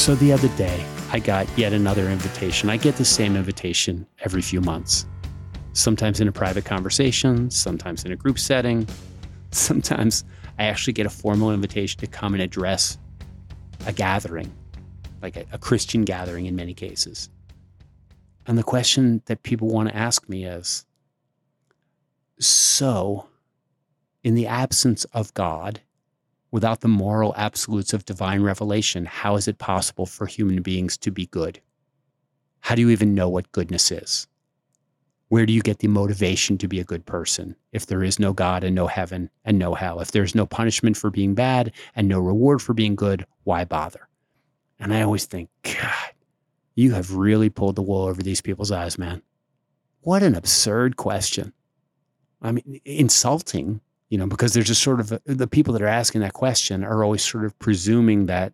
So the other day, I got yet another invitation. I get the same invitation every few months. Sometimes in a private conversation, sometimes in a group setting. Sometimes I actually get a formal invitation to come and address a gathering, like a, a Christian gathering in many cases. And the question that people want to ask me is so, in the absence of God, without the moral absolutes of divine revelation, how is it possible for human beings to be good? How do you even know what goodness is? Where do you get the motivation to be a good person if there is no God and no heaven and no hell? If there's no punishment for being bad and no reward for being good, why bother? And I always think, God, you have really pulled the wool over these people's eyes, man. What an absurd question. I mean, insulting you know, because there's just sort of the people that are asking that question are always sort of presuming that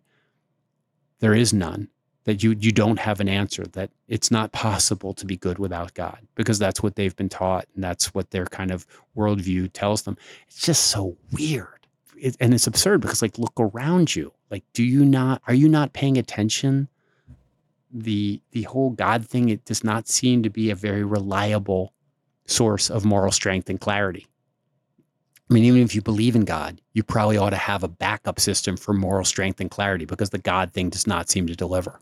there is none, that you you don't have an answer, that it's not possible to be good without God, because that's what they've been taught and that's what their kind of worldview tells them. It's just so weird, it, and it's absurd because like look around you, like do you not are you not paying attention? The the whole God thing it does not seem to be a very reliable source of moral strength and clarity I mean, even if you believe in God, you probably ought to have a backup system for moral strength and clarity because the God thing does not seem to deliver.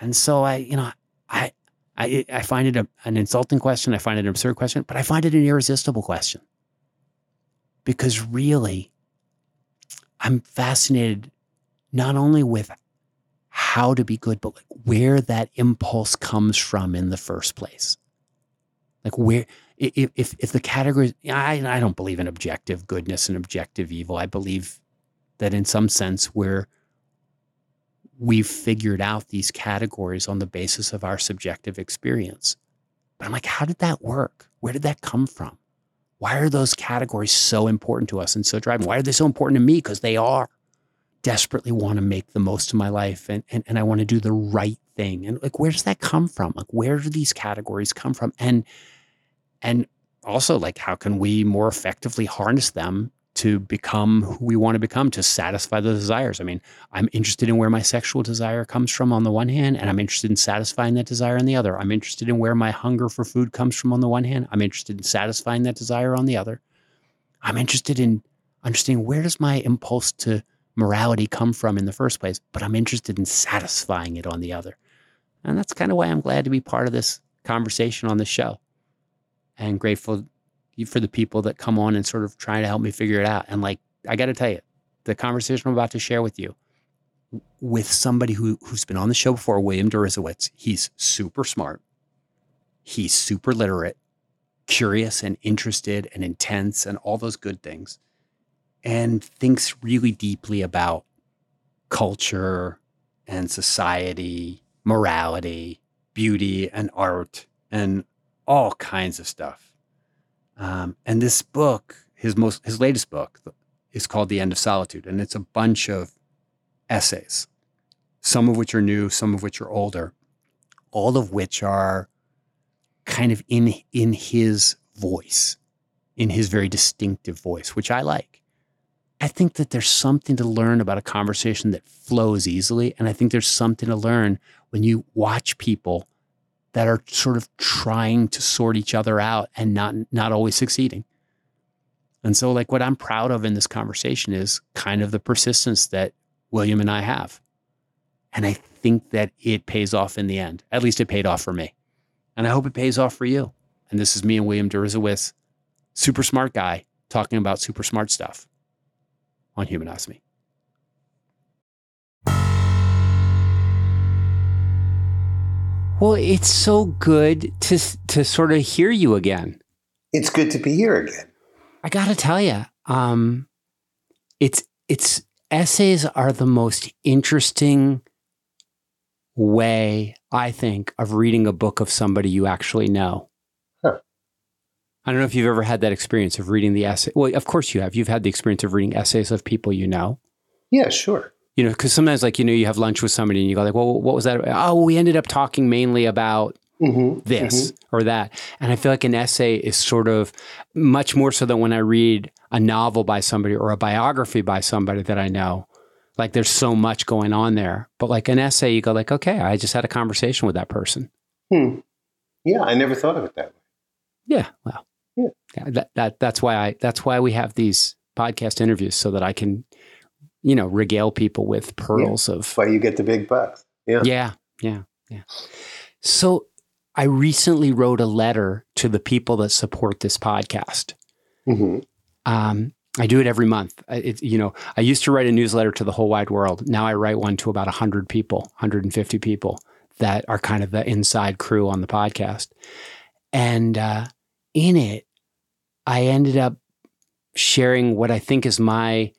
And so I, you know, I, I, I find it a, an insulting question. I find it an absurd question, but I find it an irresistible question because really, I'm fascinated not only with how to be good, but like where that impulse comes from in the first place. Like where if if, if the categories I, I don't believe in objective goodness and objective evil. I believe that in some sense we're we've figured out these categories on the basis of our subjective experience. But I'm like, how did that work? Where did that come from? Why are those categories so important to us and so driving? Why are they so important to me? Because they are. Desperately want to make the most of my life and, and, and I want to do the right thing. And like, where does that come from? Like, where do these categories come from? And and also like how can we more effectively harness them to become who we want to become to satisfy the desires? I mean i'm interested in where my sexual desire comes from on the one hand and i'm interested in satisfying that desire on the other. I'm interested in where my hunger for food comes from on the one hand. I'm interested in satisfying that desire on the other. I'm interested in understanding where does my impulse to morality come from in the first place but i'm interested in satisfying it on the other. And that's kind of why i'm glad to be part of this conversation on the show and grateful for the people that come on and sort of try to help me figure it out. And like, I got to tell you, the conversation I'm about to share with you with somebody who, who's been on the show before, William Deresiewicz, he's super smart. He's super literate, curious and interested and intense and all those good things, and thinks really deeply about culture and society, morality, beauty and art and all kinds of stuff. Um, and this book, his most his latest book, is called The End of Solitude, and it's a bunch of essays, some of which are new, some of which are older, all of which are kind of in in his voice, in his very distinctive voice, which I like. I think that there's something to learn about a conversation that flows easily. And I think there's something to learn when you watch people that are sort of trying to sort each other out and not not always succeeding. And so like what I'm proud of in this conversation is kind of the persistence that William and I have. And I think that it pays off in the end. At least it paid off for me. And I hope it pays off for you. And this is me and William Deresiewicz, super smart guy, talking about super smart stuff on Humanize Well, it's so good to to sort of hear you again. It's good to be here again. I got to tell you, um, it's it's essays are the most interesting way I think of reading a book of somebody you actually know. Huh. I don't know if you've ever had that experience of reading the essay. Well, of course you have. You've had the experience of reading essays of people you know. Yeah, sure you know, because sometimes like you know you have lunch with somebody and you go like, well, what was that? About? Oh, we ended up talking mainly about mm-hmm, this mm-hmm. or that, and I feel like an essay is sort of much more so than when I read a novel by somebody or a biography by somebody that I know. Like there's so much going on there. But like an essay, you go like, okay, I just had a conversation with that person. Hmm. Yeah, I never thought of it that way. Yeah. Well. Yeah. yeah that, that that's why I that's why we have these podcast interviews so that I can, you know, regale people with pearls yeah. of why you get the big bucks. Yeah. Yeah. Yeah. Yeah. So I recently wrote a letter to the people that support this podcast. Mm-hmm. Um, I do it every month. It, you know, I used to write a newsletter to the whole wide world. Now I write one to about 100 people, 150 people that are kind of the inside crew on the podcast. And uh, in it, I ended up sharing what I think is my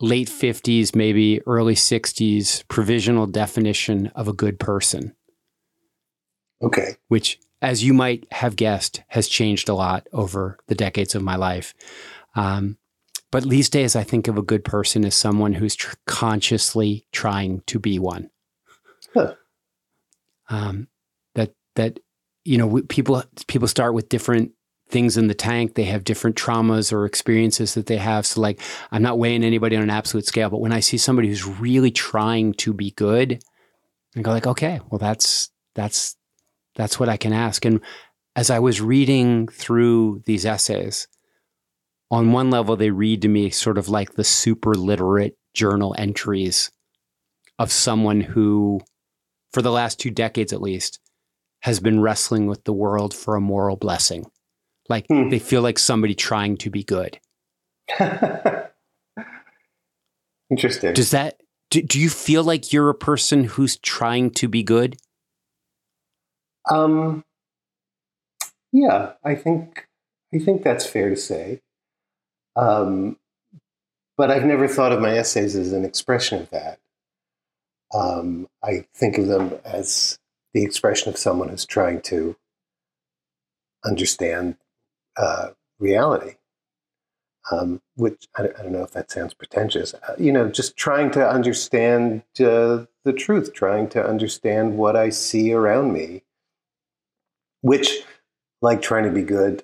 late 50s, maybe early 60s provisional definition of a good person. Okay. Which, as you might have guessed, has changed a lot over the decades of my life. Um, but these days, I think of a good person as someone who's tr- consciously trying to be one. Huh. Um, that that you know, people people start with different things in the tank. They have different traumas or experiences that they have. So, like, I'm not weighing anybody on an absolute scale, but when I see somebody who's really trying to be good, I go like, okay, well, that's that's that's what I can ask. And as I was reading through these essays, on one level, they read to me sort of like the super literate journal entries of someone who, for the last two decades at least, has been wrestling with the world for a moral blessing. Like hmm. they feel like somebody trying to be good. Interesting. Does that, do, do you feel like you're a person who's trying to be good? Um, yeah, I think I think that's fair to say. Um, but I've never thought of my essays as an expression of that. Um, I think of them as the expression of someone who's trying to understand uh, reality. Um, which I, I, don't know if that sounds pretentious. Uh, you know, just trying to understand uh, the truth, trying to understand what I see around me, which, like trying to be good,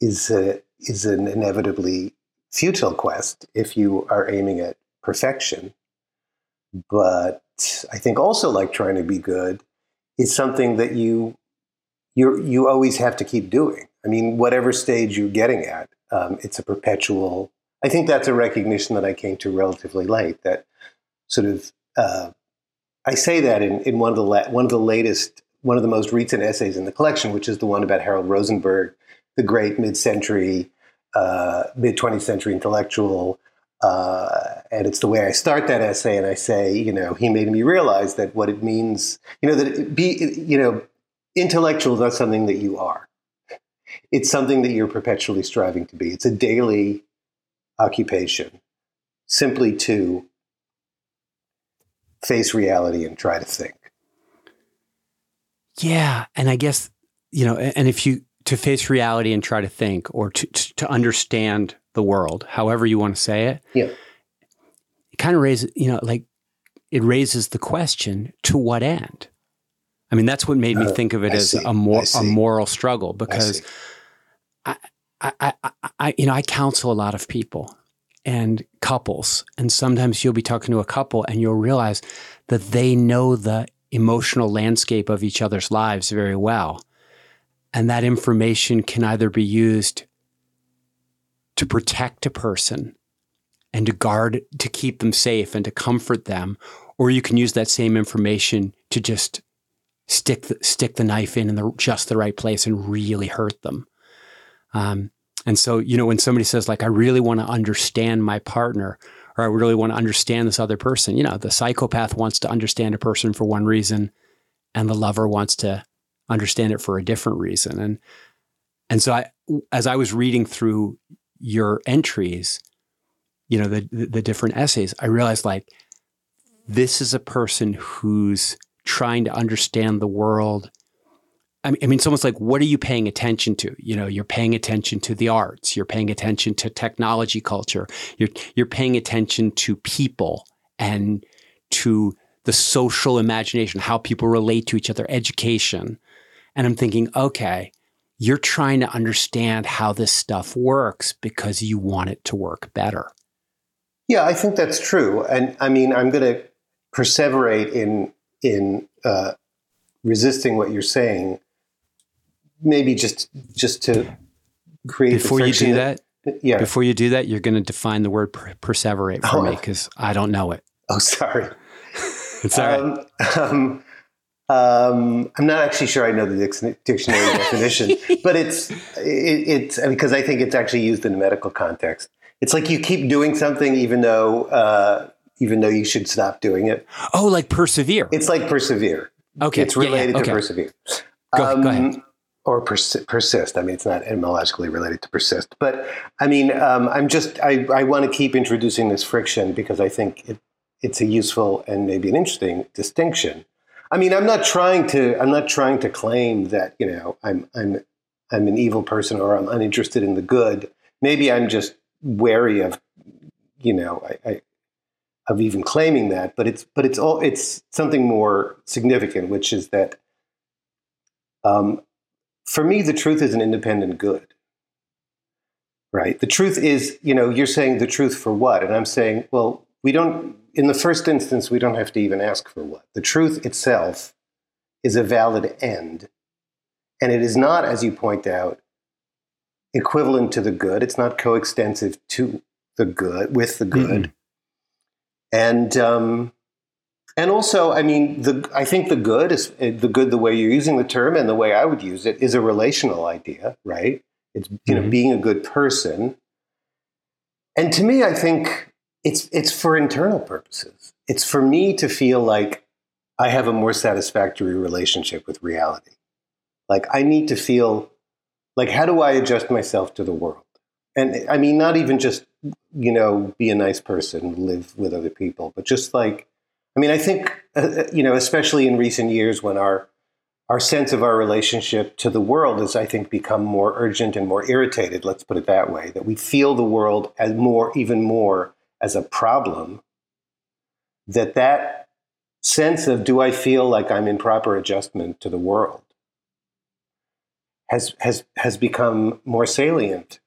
is a, is an inevitably futile quest if you are aiming at perfection. But I think also like trying to be good is something that you you you always have to keep doing. I mean, whatever stage you're getting at, um, it's a perpetual. I think that's a recognition that I came to relatively late. That sort of uh, I say that in, in one of the la- one of the latest one of the most recent essays in the collection, which is the one about Harold Rosenberg, the great mid-century, uh, mid-20th century intellectual. Uh, and it's the way I start that essay, and I say, you know, he made me realize that what it means, you know, that be, you know, intellectual is not something that you are. It's something that you're perpetually striving to be. It's a daily occupation, simply to face reality and try to think. Yeah, and I guess you know, and if you to face reality and try to think, or to to, to understand the world, however you want to say it, yeah, it kind of raises, you know, like it raises the question: to what end? I mean, that's what made me uh, think of it I as see. a more a moral struggle because I, I, I, I, you know, I counsel a lot of people and couples, and sometimes you'll be talking to a couple and you'll realize that they know the emotional landscape of each other's lives very well, and that information can either be used to protect a person and to guard, to keep them safe and to comfort them, or you can use that same information to just stick the, stick the knife in in the, just the right place and really hurt them. Um, and so, you know, when somebody says like, "I really want to understand my partner," or "I really want to understand this other person," you know, the psychopath wants to understand a person for one reason, and the lover wants to understand it for a different reason. And and so, I, as I was reading through your entries, you know, the, the, the different essays, I realized like this is a person who's trying to understand the world. I mean, it's almost like, what are you paying attention to? You know, you're paying attention to the arts, you're paying attention to technology culture, you're, you're paying attention to people and to the social imagination, how people relate to each other, education. And I'm thinking, okay, you're trying to understand how this stuff works because you want it to work better. Yeah, I think that's true, and I mean, I'm going to perseverate in in uh, resisting what you're saying. Maybe just just to create before you do that, that. Yeah. Before you do that, you're going to define the word per- perseverate for Oh. me because I don't know it. Oh, sorry. It's all right. Um, um, um, I'm not actually sure I know the dic- dictionary definition, but it's it, it's because I think it's actually used in a medical context. It's like you keep doing something even though uh, even though you should stop doing it. oh, like persevere. It's like persevere. okay. It's yeah, yeah, related okay. to persevere. Go- go ahead. Or persi- persist. I mean, it's not etymologically related to persist, but I mean, um, I'm just I, I want to keep introducing this friction because I think it, it's a useful and maybe an interesting distinction. I mean, I'm not trying to I'm not trying to claim that you know I'm I'm I'm an evil person or I'm uninterested in the good. Maybe I'm just wary of you know I, I of even claiming that, but it's but it's all it's something more significant, which is that um, for me the truth is an independent good. Right? The truth is, you know, you're saying the truth for what? And I'm saying, well, we don't in the first instance we don't have to even ask for what. The truth itself is a valid end. And it is not, as you point out, equivalent to the good. It's not coextensive to the good with the good. And um, and also, I mean, the I think the good is the good. The way you're using the term and the way I would use it is a relational idea, right? It's you know Mhm. being a good person. And to me, I think it's it's for internal purposes. It's for me to feel like I have a more satisfactory relationship with reality. Like I need to feel like how do I adjust myself to the world? And I mean, not even just you know be a nice person, live with other people, but just like I mean, I think uh, you know, especially in recent years when our our sense of our relationship to the world has, I think, become more urgent and more irritated. Let's put it that way. That we feel the world as more, even more, as a problem. That that sense of do I feel like I'm in proper adjustment to the world has has has become more salient.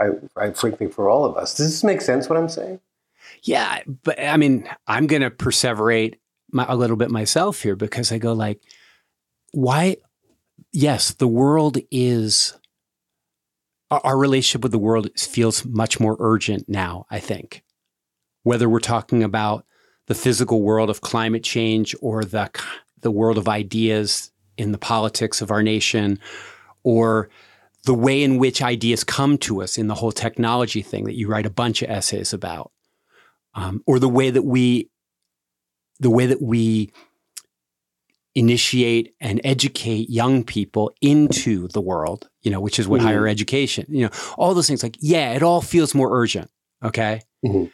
I, I frankly for all of us. Does this make sense? What I'm saying? Yeah, but I mean, I'm going to perseverate my, a little bit myself here because I go like, why? Yes, the world is our, our relationship with the world feels much more urgent now. I think whether we're talking about the physical world of climate change or the the world of ideas in the politics of our nation, or the way in which ideas come to us in the whole technology thing that you write a bunch of essays about um, or the way that we the way that we initiate and educate young people into the world you know which is what Mhm. higher education you know all those things like yeah it all feels more urgent okay Mhm.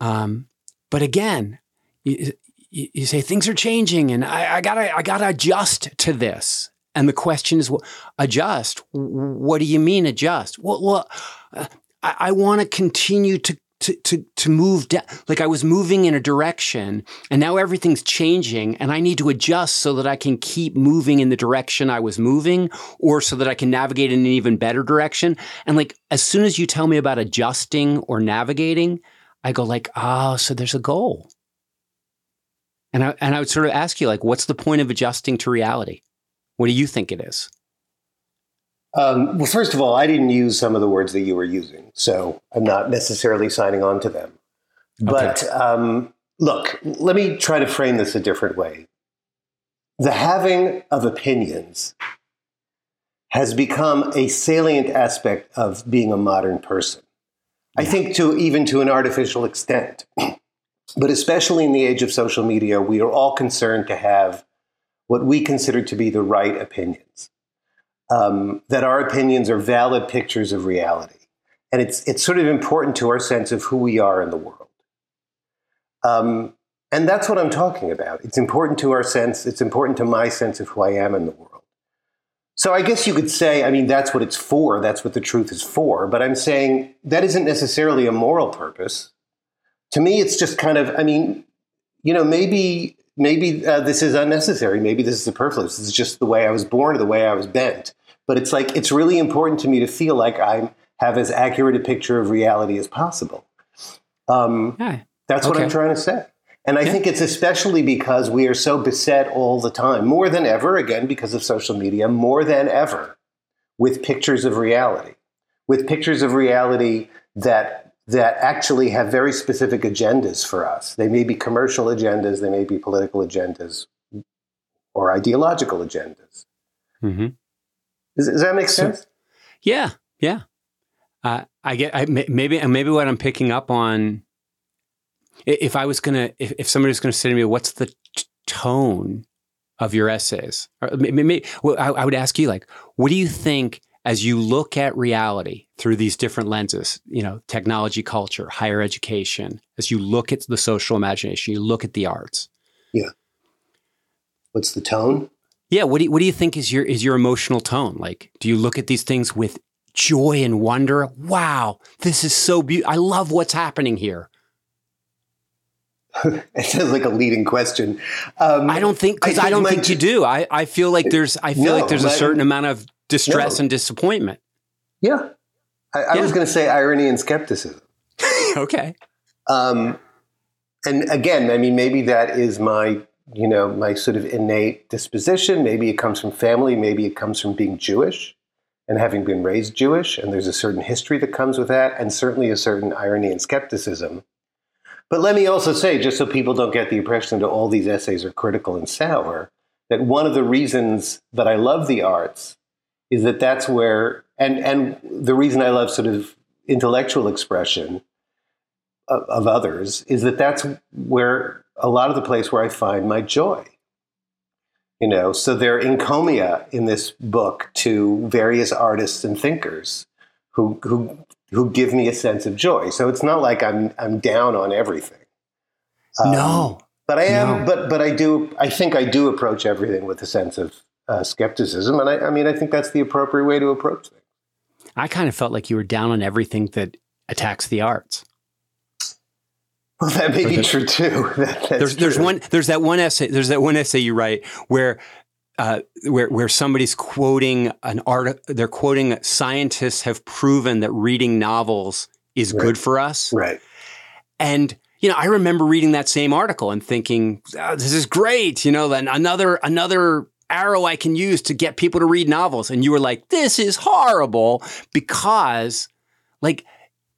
um, but again you, you you say things are changing and I, I gotta i gotta adjust to this and the question is well, adjust what do you mean adjust well, well I, I want to continue to to to to move down. Like I was moving in a direction, and now everything's changing, and I need to adjust so that I can keep moving in the direction I was moving, or so that I can navigate in an even better direction. And like as soon as you tell me about adjusting or navigating, I go like, oh, so there's a goal. And I and I would sort of ask you like, what's the point of adjusting to reality? What do you think it is? Um, well, first of all, I didn't use some of the words that you were using, so I'm not necessarily signing on to them. But um, look, let me try to frame this a different way. The having of opinions has become a salient aspect of being a modern person. I think to even to an artificial extent. but especially in the age of social media, we are all concerned to have what we consider to be the right opinions um, that our opinions are valid pictures of reality. And it's, it's sort of important to our sense of who we are in the world. Um, and that's what I'm talking about. It's important to our sense, it's important to my sense of who I am in the world. So I guess you could say, I mean, that's what it's for, that's what the truth is for. But I'm saying that isn't necessarily a moral purpose. To me, it's just kind of, I mean, you know, maybe maybe uh, this is unnecessary. Maybe this is superfluous. This is just the way I was born or the way I was bent. But it's like it's really important to me to feel like I have as accurate a picture of reality as possible. Um, yeah. That's okay. what I'm trying to say. And I yeah. think it's especially because we are so beset all the time, more than ever, again, because of social media, more than ever, with pictures of reality, with pictures of reality that that actually have very specific agendas for us. They may be commercial agendas, they may be political agendas, or ideological agendas. Mm-hmm. Does, does, that make sense? So, yeah, yeah. Uh, I get I, maybe maybe what I'm picking up on. If I was gonna, if, if somebody was gonna say to me, "What's the t- tone of your essays?" Or maybe, well, I, I would ask you, like, what do you think as you look at reality through these different lenses, you know, technology, culture, higher education, as you look at the social imagination, you look at the arts. Yeah. What's the tone? Yeah. What do you, what do you think is your is your emotional tone? Like, do you look at these things with joy and wonder? Wow, this is so beautiful. I love what's happening here. it sounds like a leading question. Um, I don't think because I, I, don't think you do. I, I feel like there's I feel no, like there's a certain amount of distress no. and disappointment. Yeah, I, I yeah. was going to say irony and skepticism. okay. Um, and again, I mean, maybe that is my you know, my sort of innate disposition. Maybe it comes from family, maybe it comes from being Jewish and having been raised Jewish, and there's a certain history that comes with that, and certainly a certain irony and skepticism. But let me also say, just so people don't get the impression that all these essays are critical and sour, that one of the reasons that I love the arts is that that's where, and, and the reason I love sort of intellectual expression of, of others is that that's where a lot of the place where I find my joy. You know, so there are encomia in this book to various artists and thinkers who who who give me a sense of joy. So it's not like I'm I'm down on everything. Um, no, but I am. No. But but I do. I think I do approach everything with a sense of uh, skepticism, and I, I mean I think that's the appropriate way to approach things. I kind of felt like you were down on everything that attacks the arts. Well, that may be the, true too. That, there's true. there's one there's that one essay there's that one essay you write where uh, where where somebody's quoting an art they're quoting scientists have proven that reading novels is right. good for us. Right. And you know, I remember reading that same article and thinking, oh, "This is great!" You know, then another another arrow I can use to get people to read novels. And you were like, "This is horrible," because like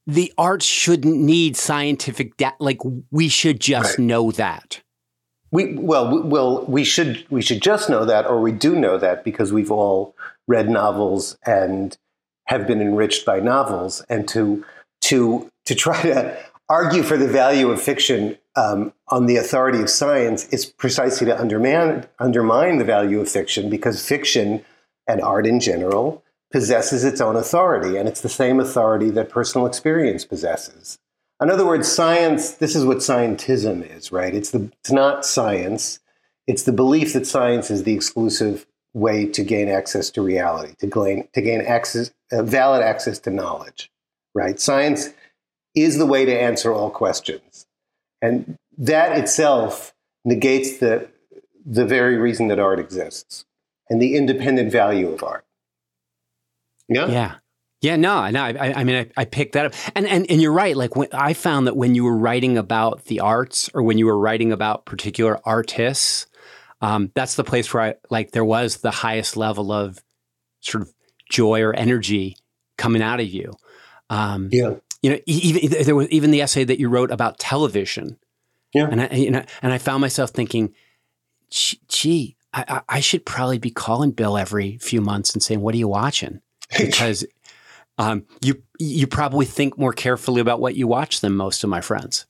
the arts shouldn't need scientific data. Like we should just right. know that. We well, we, well, we should we should just know that, or we do know that because we've all read novels and have been enriched by novels, and to to to try to argue for the value of fiction um, on the authority of science is precisely to undermine undermine the value of fiction because fiction and art in general possesses its own authority, and it's the same authority that personal experience possesses. In other words, science, this is what scientism is, right? It's, the, it's not science, it's the belief that science is the exclusive way to gain access to reality, to gain, to gain access, uh, valid access to knowledge, right? Science is the way to answer all questions. And that itself negates the, the very reason that art exists and the independent value of art. Yeah. Yeah. Yeah, no, no. I, I mean, I, I, picked that up, and and and you're right. Like when I found that when you were writing about the arts, or when you were writing about particular artists, um, that's the place where I like there was the highest level of sort of joy or energy coming out of you. Um, yeah, you know, even there was even the essay that you wrote about television. Yeah, and I you know, and I found myself thinking, gee, I, I should probably be calling Bill every few months and saying, "What are you watching?" because um, you you probably think more carefully about what you watch than most of my friends.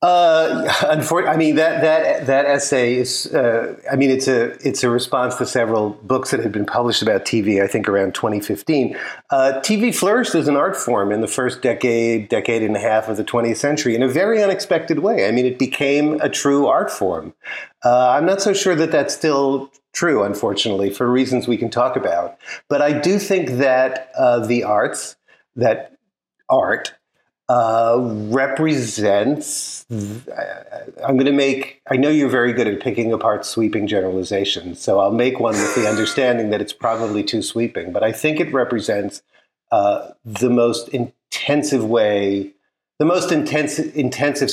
Uh, unfortunately, I mean that that that essay is. Uh, I mean, it's a it's a response to several books that had been published about TV. I think around 2015. Uh, TV flourished as an art form in the first decade, decade and a half of the 20th century in a very unexpected way. I mean, it became a true art form. Uh, I'm not so sure that that's still true, unfortunately, for reasons we can talk about. But I do think that uh, the arts, that art, uh, represents. I'm going to make. I know you're very good at picking apart sweeping generalizations, so I'll make one with the understanding that it's probably too sweeping. But I think it represents uh, the most intensive way the most intense, intensive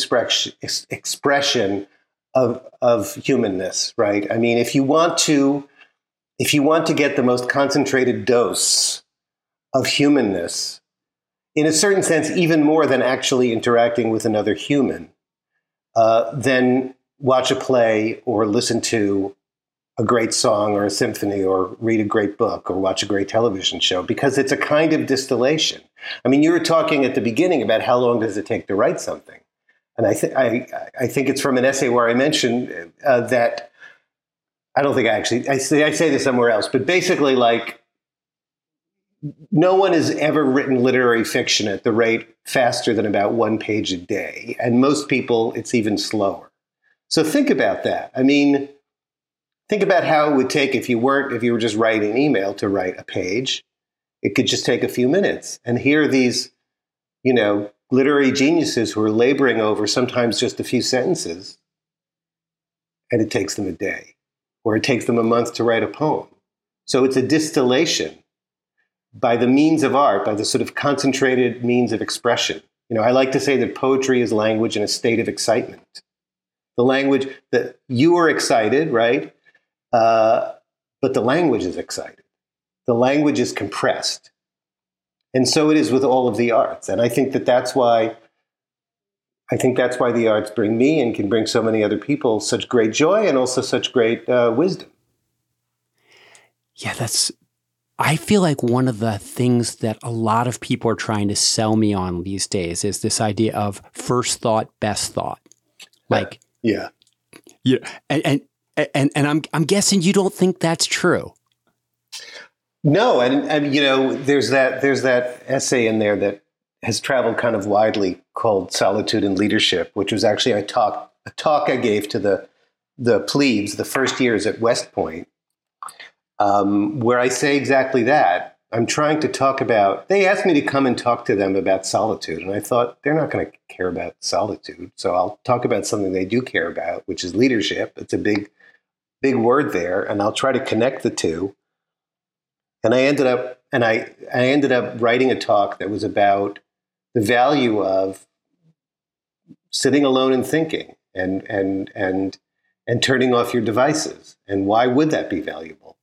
expression of, of humanness, right? I mean, if you want to, if you want to get the most concentrated dose of humanness, in a certain sense, even more than actually interacting with another human, uh, then watch a play or listen to a great song or a symphony or read a great book or watch a great television show because it's a kind of distillation. I mean, you were talking at the beginning about how long does it take to write something. And I, th- I, I think it's from an essay where I mentioned uh, that I don't think I actually, I say, I say this somewhere else, but basically, like, no one has ever written literary fiction at the rate faster than about one page a day. And most people, it's even slower. So think about that. I mean, think about how it would take if you weren't, if you were just writing an email to write a page. It could just take a few minutes. And here are these, you know, literary geniuses who are laboring over sometimes just a few sentences, and it takes them a day, or it takes them a month to write a poem. So it's a distillation by the means of art, by the sort of concentrated means of expression. You know, I like to say that poetry is language in a state of excitement. The language that you are excited, right? Uh, but the language is excited. The language is compressed. And so it is with all of the arts. And I think that that's why I think that's why the arts bring me and can bring so many other people such great joy and also such great uh, wisdom. Yeah, that's. I feel like one of the things that a lot of people are trying to sell me on these days is this idea of first thought, best thought. Uh, like, yeah, yeah, and and and, and I'm I'm guessing you don't think that's true. No, and, and you know, there's that there's that essay in there that has traveled kind of widely called "Solitude and Leadership," which was actually a talk a talk I gave to the the plebes the first years at West Point, um, where I say exactly that. I'm trying to talk about. They asked me to come and talk to them about solitude, and I thought they're not going to care about solitude, so I'll talk about something they do care about, which is leadership. It's a big, big word there, and I'll try to connect the two. And I ended up and I, I ended up writing a talk that was about the value of sitting alone and thinking and and and and turning off your devices. And why would that be valuable?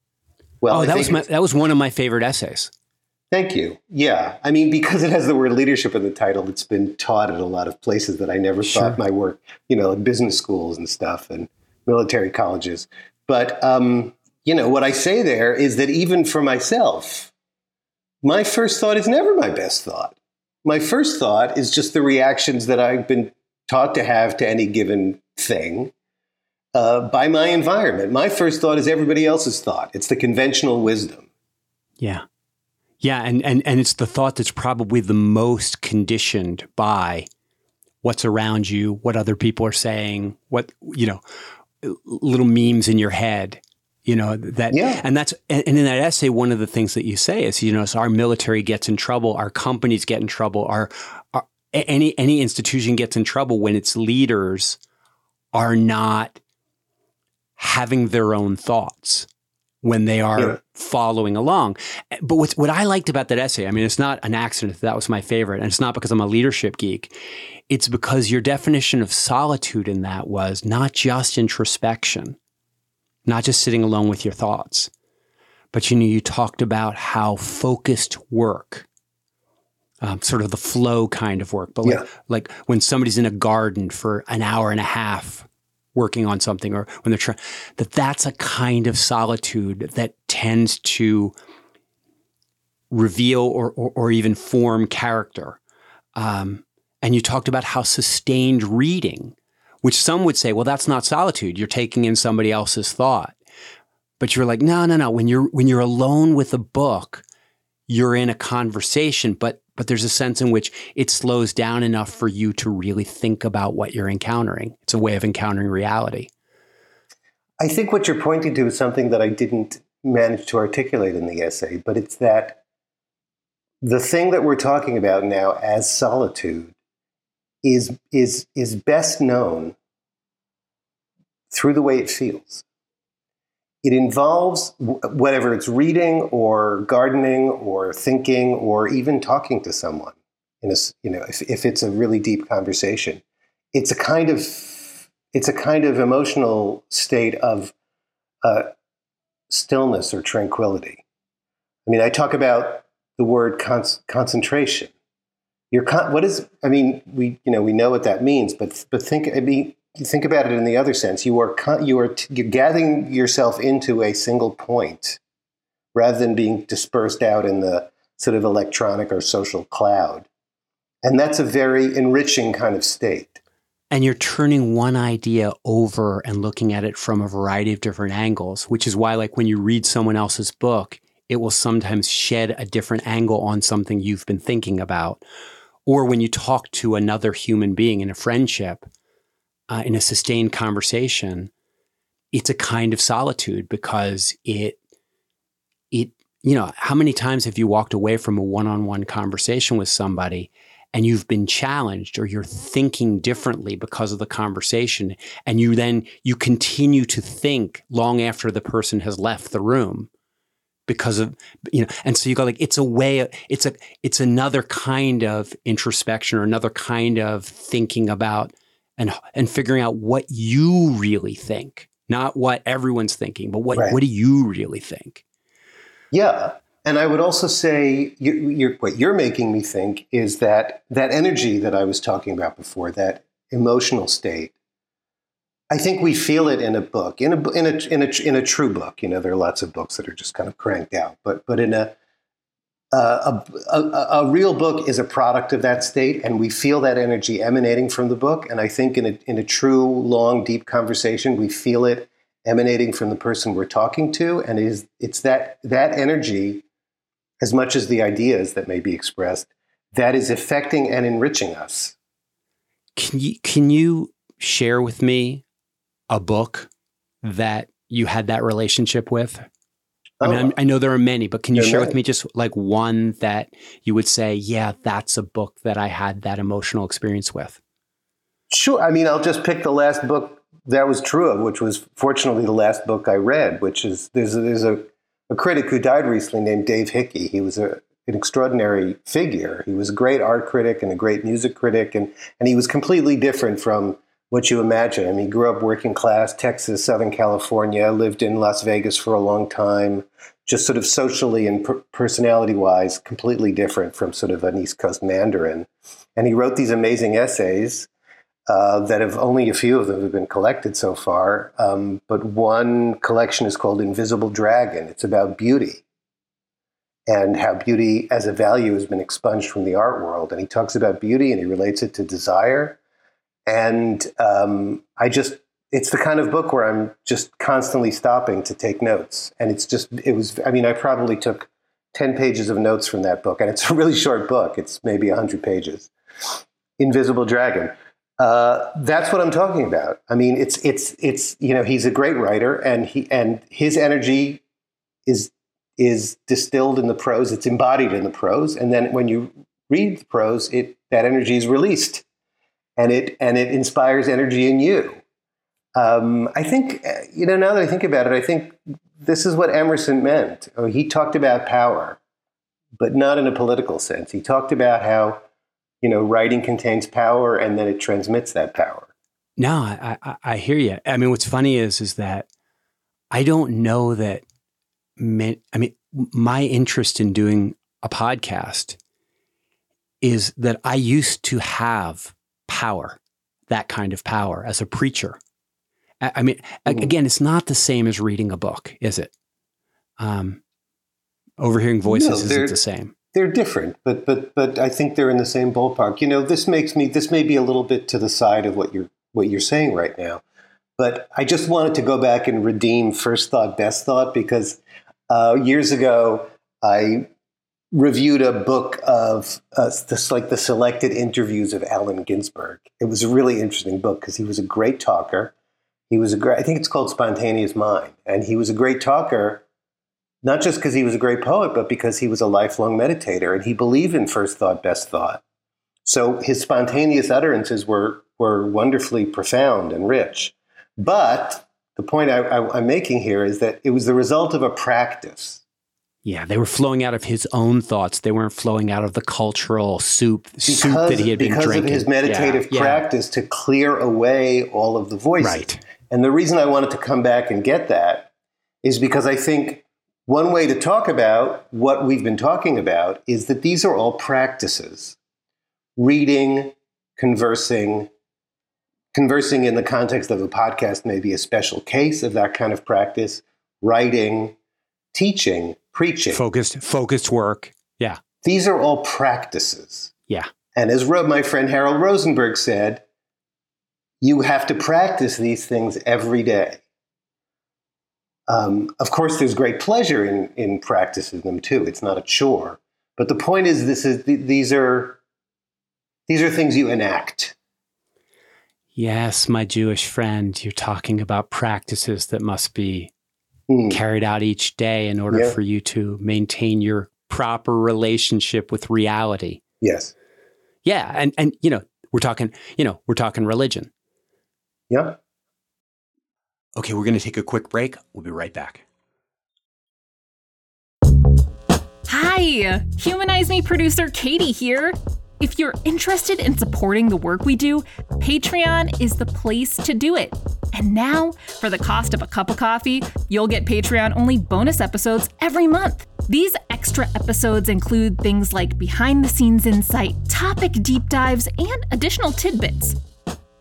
Well, oh, that was my, that was one of my favorite essays. Thank you. Yeah, I mean, because it has the word leadership in the title, it's been taught at a lot of places that I never sure. thought my work, you know, in business schools and stuff and military colleges. But um, you know, what I say there is that even for myself, my first thought is never my best thought. My first thought is just the reactions that I've been taught to have to any given thing uh, by my environment. My first thought is everybody else's thought. It's the conventional wisdom. Yeah. Yeah. And, and, and it's the thought that's probably the most conditioned by what's around you, what other people are saying, what, you know, little memes in your head you know that yeah. and that's and in that essay one of the things that you say is you know so our military gets in trouble our companies get in trouble our, our any any institution gets in trouble when its leaders are not having their own thoughts when they are yeah. following along. But what's, what I liked about that essay, I mean, it's not an accident that, that was my favorite, and it's not because I'm a leadership geek. It's because your definition of solitude in that was not just introspection, not just sitting alone with your thoughts. But you know, you talked about how focused work, um, sort of the flow kind of work, but like, yeah. like when somebody's in a garden for an hour and a half working on something, or when they're trying, that that's a kind of solitude that tends to reveal or, or, or even form character. Um, and you talked about how sustained reading which some would say, well, that's not solitude. You're taking in somebody else's thought. But you're like, no, no, no. When you're when you're alone with a book, you're in a conversation, but but there's a sense in which it slows down enough for you to really think about what you're encountering. It's a way of encountering reality. I think what you're pointing to is something that I didn't manage to articulate in the essay, but it's that the thing that we're talking about now as solitude is, is, is best known through the way it feels. It involves whatever it's reading or gardening or thinking or even talking to someone. in a you know if, if it's a really deep conversation it's a kind of it's a kind of emotional state of uh, stillness or tranquility i mean i talk about the word con- concentration you're con- what is i mean we you know we know what that means but but think i mean think about it in the other sense you are you are you're gathering yourself into a single point rather than being dispersed out in the sort of electronic or social cloud and that's a very enriching kind of state. And you're turning one idea over and looking at it from a variety of different angles, which is why, like, when you read someone else's book, it will sometimes shed a different angle on something you've been thinking about. Or when you talk to another human being in a friendship, uh, in a sustained conversation, it's a kind of solitude because it, it, you know, how many times have you walked away from a one on one conversation with somebody and you've been challenged or you're thinking differently because of the conversation and you then you continue to think long after the person has left the room because of you know and so you go like it's a way it's a it's another kind of introspection or another kind of thinking about and and figuring out what you really think not what everyone's thinking but what right. what do you really think yeah and I would also say you're, you're, what you're making me think is that that energy that I was talking about before, that emotional state. I think we feel it in a book, in a in a in a in a true book. You know, there are lots of books that are just kind of cranked out, but but in a a, a, a, real book is a product of that state, and we feel that energy emanating from the book. And I think in a, in a true, long, deep conversation, we feel it emanating from the person we're talking to, and it is it's that that energy as much as the ideas that may be expressed, that is affecting and enriching us. Can you can you share with me a book that you had that relationship with? I mean, oh. i know there are many, but can you share many. with me just like one that you would say, yeah, that's a book that I had that emotional experience with? Sure. I mean, I'll just pick the last book that was true of, which was fortunately the last book I read, which is there's a, there's a a critic who died recently named Dave Hickey. He was a, an extraordinary figure. He was a great art critic and a great music critic, and, and he was completely different from what you imagine. I mean, he grew up working class, Texas, Southern California, lived in Las Vegas for a long time, just sort of socially and per- personality wise, completely different from sort of an East Coast Mandarin. And he wrote these amazing essays uh, that have only a few of them have been collected so far. Um, but one collection is called Invisible Dragon. It's about beauty and how beauty as a value has been expunged from the art world. And he talks about beauty and he relates it to desire. And um, I just, it's the kind of book where I'm just constantly stopping to take notes. And it's just, it was, I mean, I probably took 10 pages of notes from that book. And it's a really short book, it's maybe 100 pages. Invisible Dragon. Uh, that's what I'm talking about. I mean, it's it's it's you know he's a great writer, and he and his energy is is distilled in the prose. It's embodied in the prose, and then when you read the prose, it that energy is released, and it and it inspires energy in you. Um, I think uh, you know now that I think about it, I think this is what Emerson meant. Oh, he talked about power, but not in a political sense. He talked about how you know, writing contains power and then it transmits that power. No, I, I, I hear you. I mean, what's funny is, is that I don't know that, I mean, my interest in doing a podcast is that I used to have power, that kind of power as a preacher. I, I mean, mm-hmm. again, it's not the same as reading a book, is it? Um, overhearing voices no, isn't the same they're different, but but but I think they're in the same ballpark. You know, this makes me this may be a little bit to the side of what you're what you're saying right now, but I just wanted to go back and redeem first thought, best thought because uh, years ago I reviewed a book of uh, this like the selected interviews of Allen Ginsberg. It was a really interesting book because he was a great talker. He was a great. I think it's called Spontaneous Mind, and he was a great talker not just because he was a great poet, but because he was a lifelong meditator and he believed in first thought, best thought. So his spontaneous utterances were, were wonderfully profound and rich. But the point I, am making here is that it was the result of a practice. Yeah, they were flowing out of his own thoughts. They weren't flowing out of the cultural soup because, soup that he had been drinking. because of his meditative Yeah, yeah. practice to clear away all of the voices. Right. And the reason I wanted to come back and get that is because I think one way to talk about what we've been talking about is that these are all practices. Reading, conversing, conversing in the context of a podcast may be a special case of that kind of practice. Writing, teaching, preaching. Focused focused work. Yeah. These are all practices. Yeah. And as my friend Harold Rosenberg said, you have to practice these things every day. Um, of course, there's great pleasure in, in practicing them too. It's not a chore. But the point is, this is th- these are these are things you enact. Yes, my Jewish friend, you're talking about practices that must be Hmm. carried out each day in order Yeah. for you to maintain your proper relationship with reality. Yes. Yeah, and and you know, we're talking, you know, we're talking religion. Yeah. Okay, we're going to take a quick break. We'll be right back. Hi, Humanize Me producer Katie here. If you're interested in supporting the work we do, Patreon is the place to do it. And now, for the cost of a cup of coffee, you'll get Patreon only bonus episodes every month. These extra episodes include things like behind the scenes insight, topic deep dives, and additional tidbits.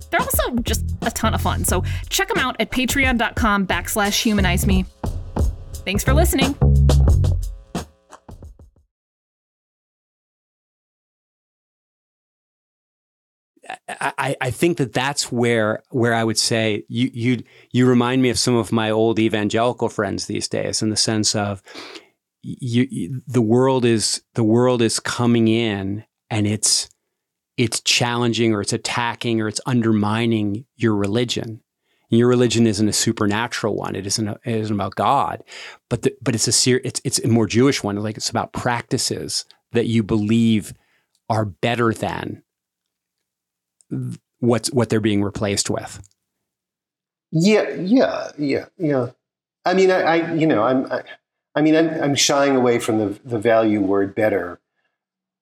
They're also just a ton of fun, so check them out at patreon.com backslash humanize me. Thanks for listening. I, I think that that's where where I would say you you you remind me of some of my old evangelical friends these days in the sense of you, you the world is the world is coming in and it's it's challenging or it's attacking or it's undermining your religion. And your religion isn't a supernatural one. It isn't. A, it isn't about God, but the, but it's a ser- it's it's a more Jewish one. Like it's about practices that you believe are better than what's what they're being replaced with. Yeah, yeah, yeah, yeah. I mean, I, I you know, I'm, I, I mean, I'm, I'm shying away from the the value word better,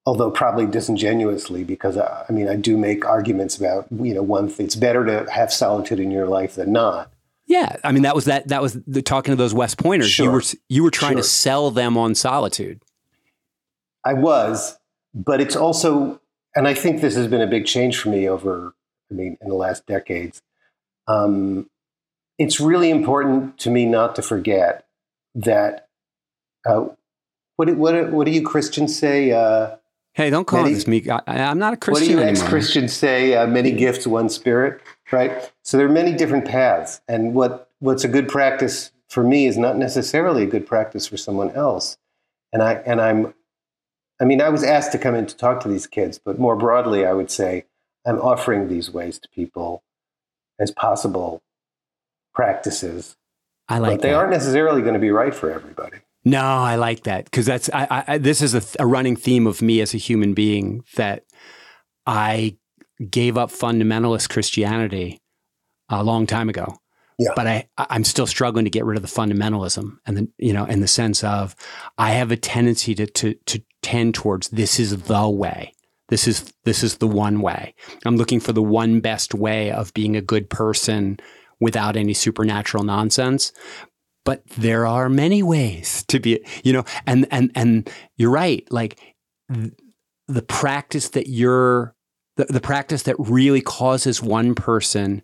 although probably disingenuously, because I, I mean, I do make arguments about you know, one, it's better to have solitude in your life than not. Yeah, I mean that was that that was the, talking to those West Pointers. You were you were trying to sell them on solitude. I was, but it's also, and I think this has been a big change for me over, I mean, in the last decades. Um, it's really important to me not to forget that. Uh, what do- what what do you Christians say? Uh, Hey, don't call Many- this me. I, I'm not a Christian. what do you ex-Christians say? Uh, many gifts, one spirit, right? So there are many different paths, and what what's a good practice for me is not necessarily a good practice for someone else. And I and I'm, I mean, I was asked to come in to talk to these kids, but more broadly, I would say I'm offering these ways to people as possible practices, I like but they that. aren't necessarily going to be right for everybody. No, I like that because that's I, I, this is a, a running theme of me as a human being that I gave up fundamentalist Christianity a long time ago. Yeah. But I I- I'm still struggling to get rid of the fundamentalism and the you know in the sense of I have a tendency to to to tend towards this is the way. This is this is the one way. I'm looking for the one best way of being a good person without any supernatural nonsense but there are many ways to be you know and and and you're right like the practice that you're the, the practice that really causes one person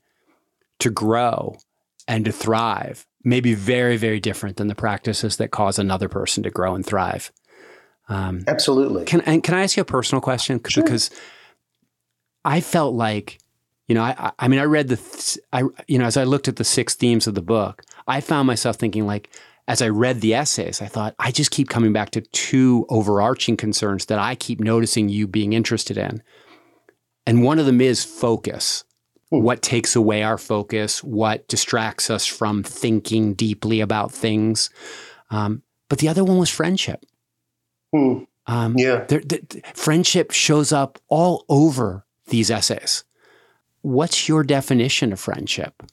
to grow and to thrive may be very very different than the practices that cause another person to grow and thrive um, Absolutely. can and can I ask you a personal question? Sure. Because I felt like, you know, I I- mean, I read the th- I you know as I looked at the six themes of the book, I found myself thinking like, as I read the essays, I thought I just keep coming back to two overarching concerns that I keep noticing you being interested in, and one of them is focus. Hmm. What takes away our focus? What distracts us from thinking deeply about things? Um, but the other one was friendship. Hmm. Um, Yeah. there, th- th- friendship shows up all over these essays. What's your definition of friendship?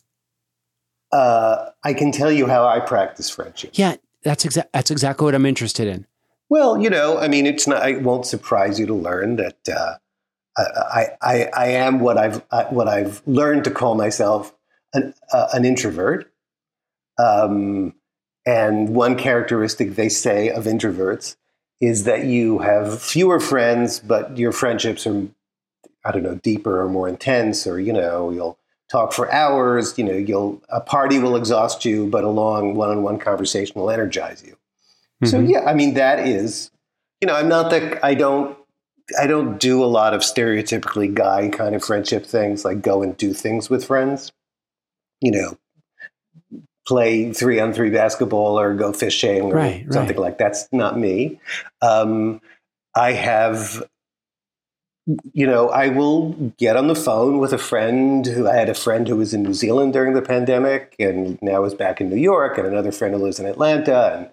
Uh, I can tell you how I practice friendship. Yeah, that's exactly that's exactly what I'm interested in. Well, you know, I mean, it's not. It won't surprise you to learn that uh, I, I, I am what I've what I've learned to call myself an, uh, an introvert. Um, and one characteristic they say of introverts is that you have fewer friends, but your friendships are, I don't know, deeper or more intense, or you know, you'll talk for hours. You know, you'll a party will exhaust you, but a long one-on-one conversation will energize you. Mm-hmm. So yeah, I mean that is, you know, I'm not that I don't I don't do a lot of stereotypically guy kind of friendship things like go and do things with friends. You know, play three on three basketball or go fishing or right, something right. like that's not me. Um, I have you know, I will get on the phone with a friend who I had a friend who was in New Zealand during the pandemic and now is back in New York, and another friend who lives in Atlanta.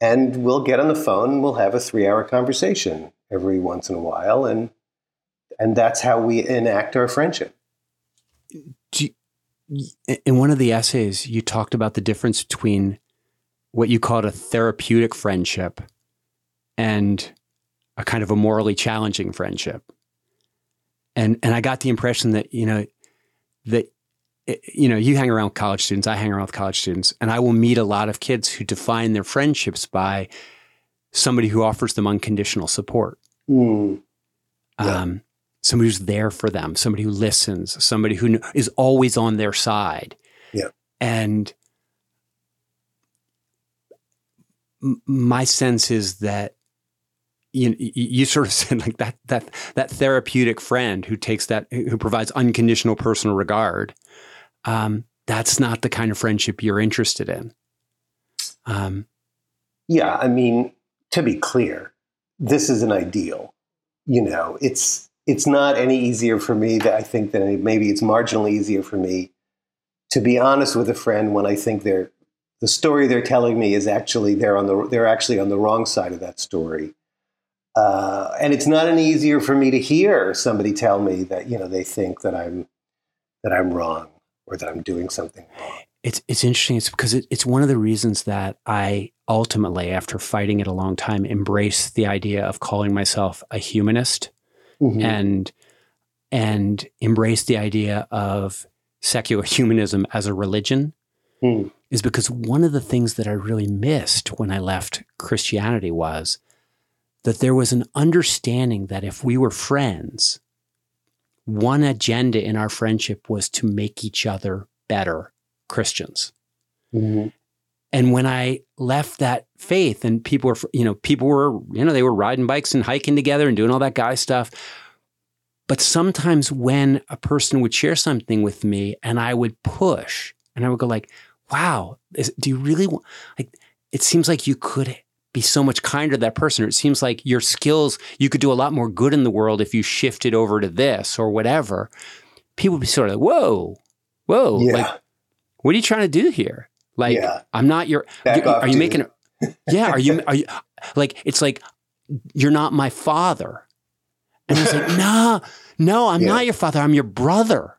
And, and we'll get on the phone and we'll have a three hour conversation every once in a while. And, and that's how we enact our friendship. In one of the essays, you talked about the difference between what you called a therapeutic friendship and a kind of a morally challenging friendship. And and I got the impression that you know that eh, you know you hang around with college students, I hang around with college students, and I will meet a lot of kids who define their friendships by somebody who offers them unconditional support. Mm. Yeah. Um, somebody who's there for them, somebody who listens, somebody who is always on their side. Yeah. And my sense is that you you sort of said like that that that therapeutic friend who takes that who provides unconditional personal regard. Um, that's not the kind of friendship you're interested in. Um, yeah, I mean, to be clear, this is an ideal. You know, it's it's not any easier for me that I think that maybe it's marginally easier for me to be honest with a friend when I think they're the story they're telling me is actually they're on the they're actually on the wrong side of that story uh, and it's not any easier for me to hear somebody tell me that you know they think that I'm that I'm wrong or that I'm doing something wrong. It's it's interesting. It's because it, it's one of the reasons that I ultimately, after fighting it a long time, embrace the idea of calling myself a humanist mm-hmm. and and embrace the idea of secular humanism as a religion. Mm. Is because one of the things that I really missed when I left Christianity was that there was an understanding that if we were friends, one agenda in our friendship was to make each other better Christians. Mm-hmm. And when I left that faith and people were, you know, people were, you know, they were riding bikes and hiking together and doing all that guy stuff. But sometimes when a person would share something with me and I would push and I would go like, wow, is, do you really want, like, it seems like you could be so much kinder to that person. Or It seems like your skills, you could do a lot more good in the world if you shifted over to this or whatever. People would be sort of like, whoa, whoa, yeah. like, what are you trying to do here? Like, yeah. I'm not your, you, are you making, yeah, are you, are you, like, it's like, you're not my father. And he's like, no, no, I'm yeah. not your father. I'm your brother.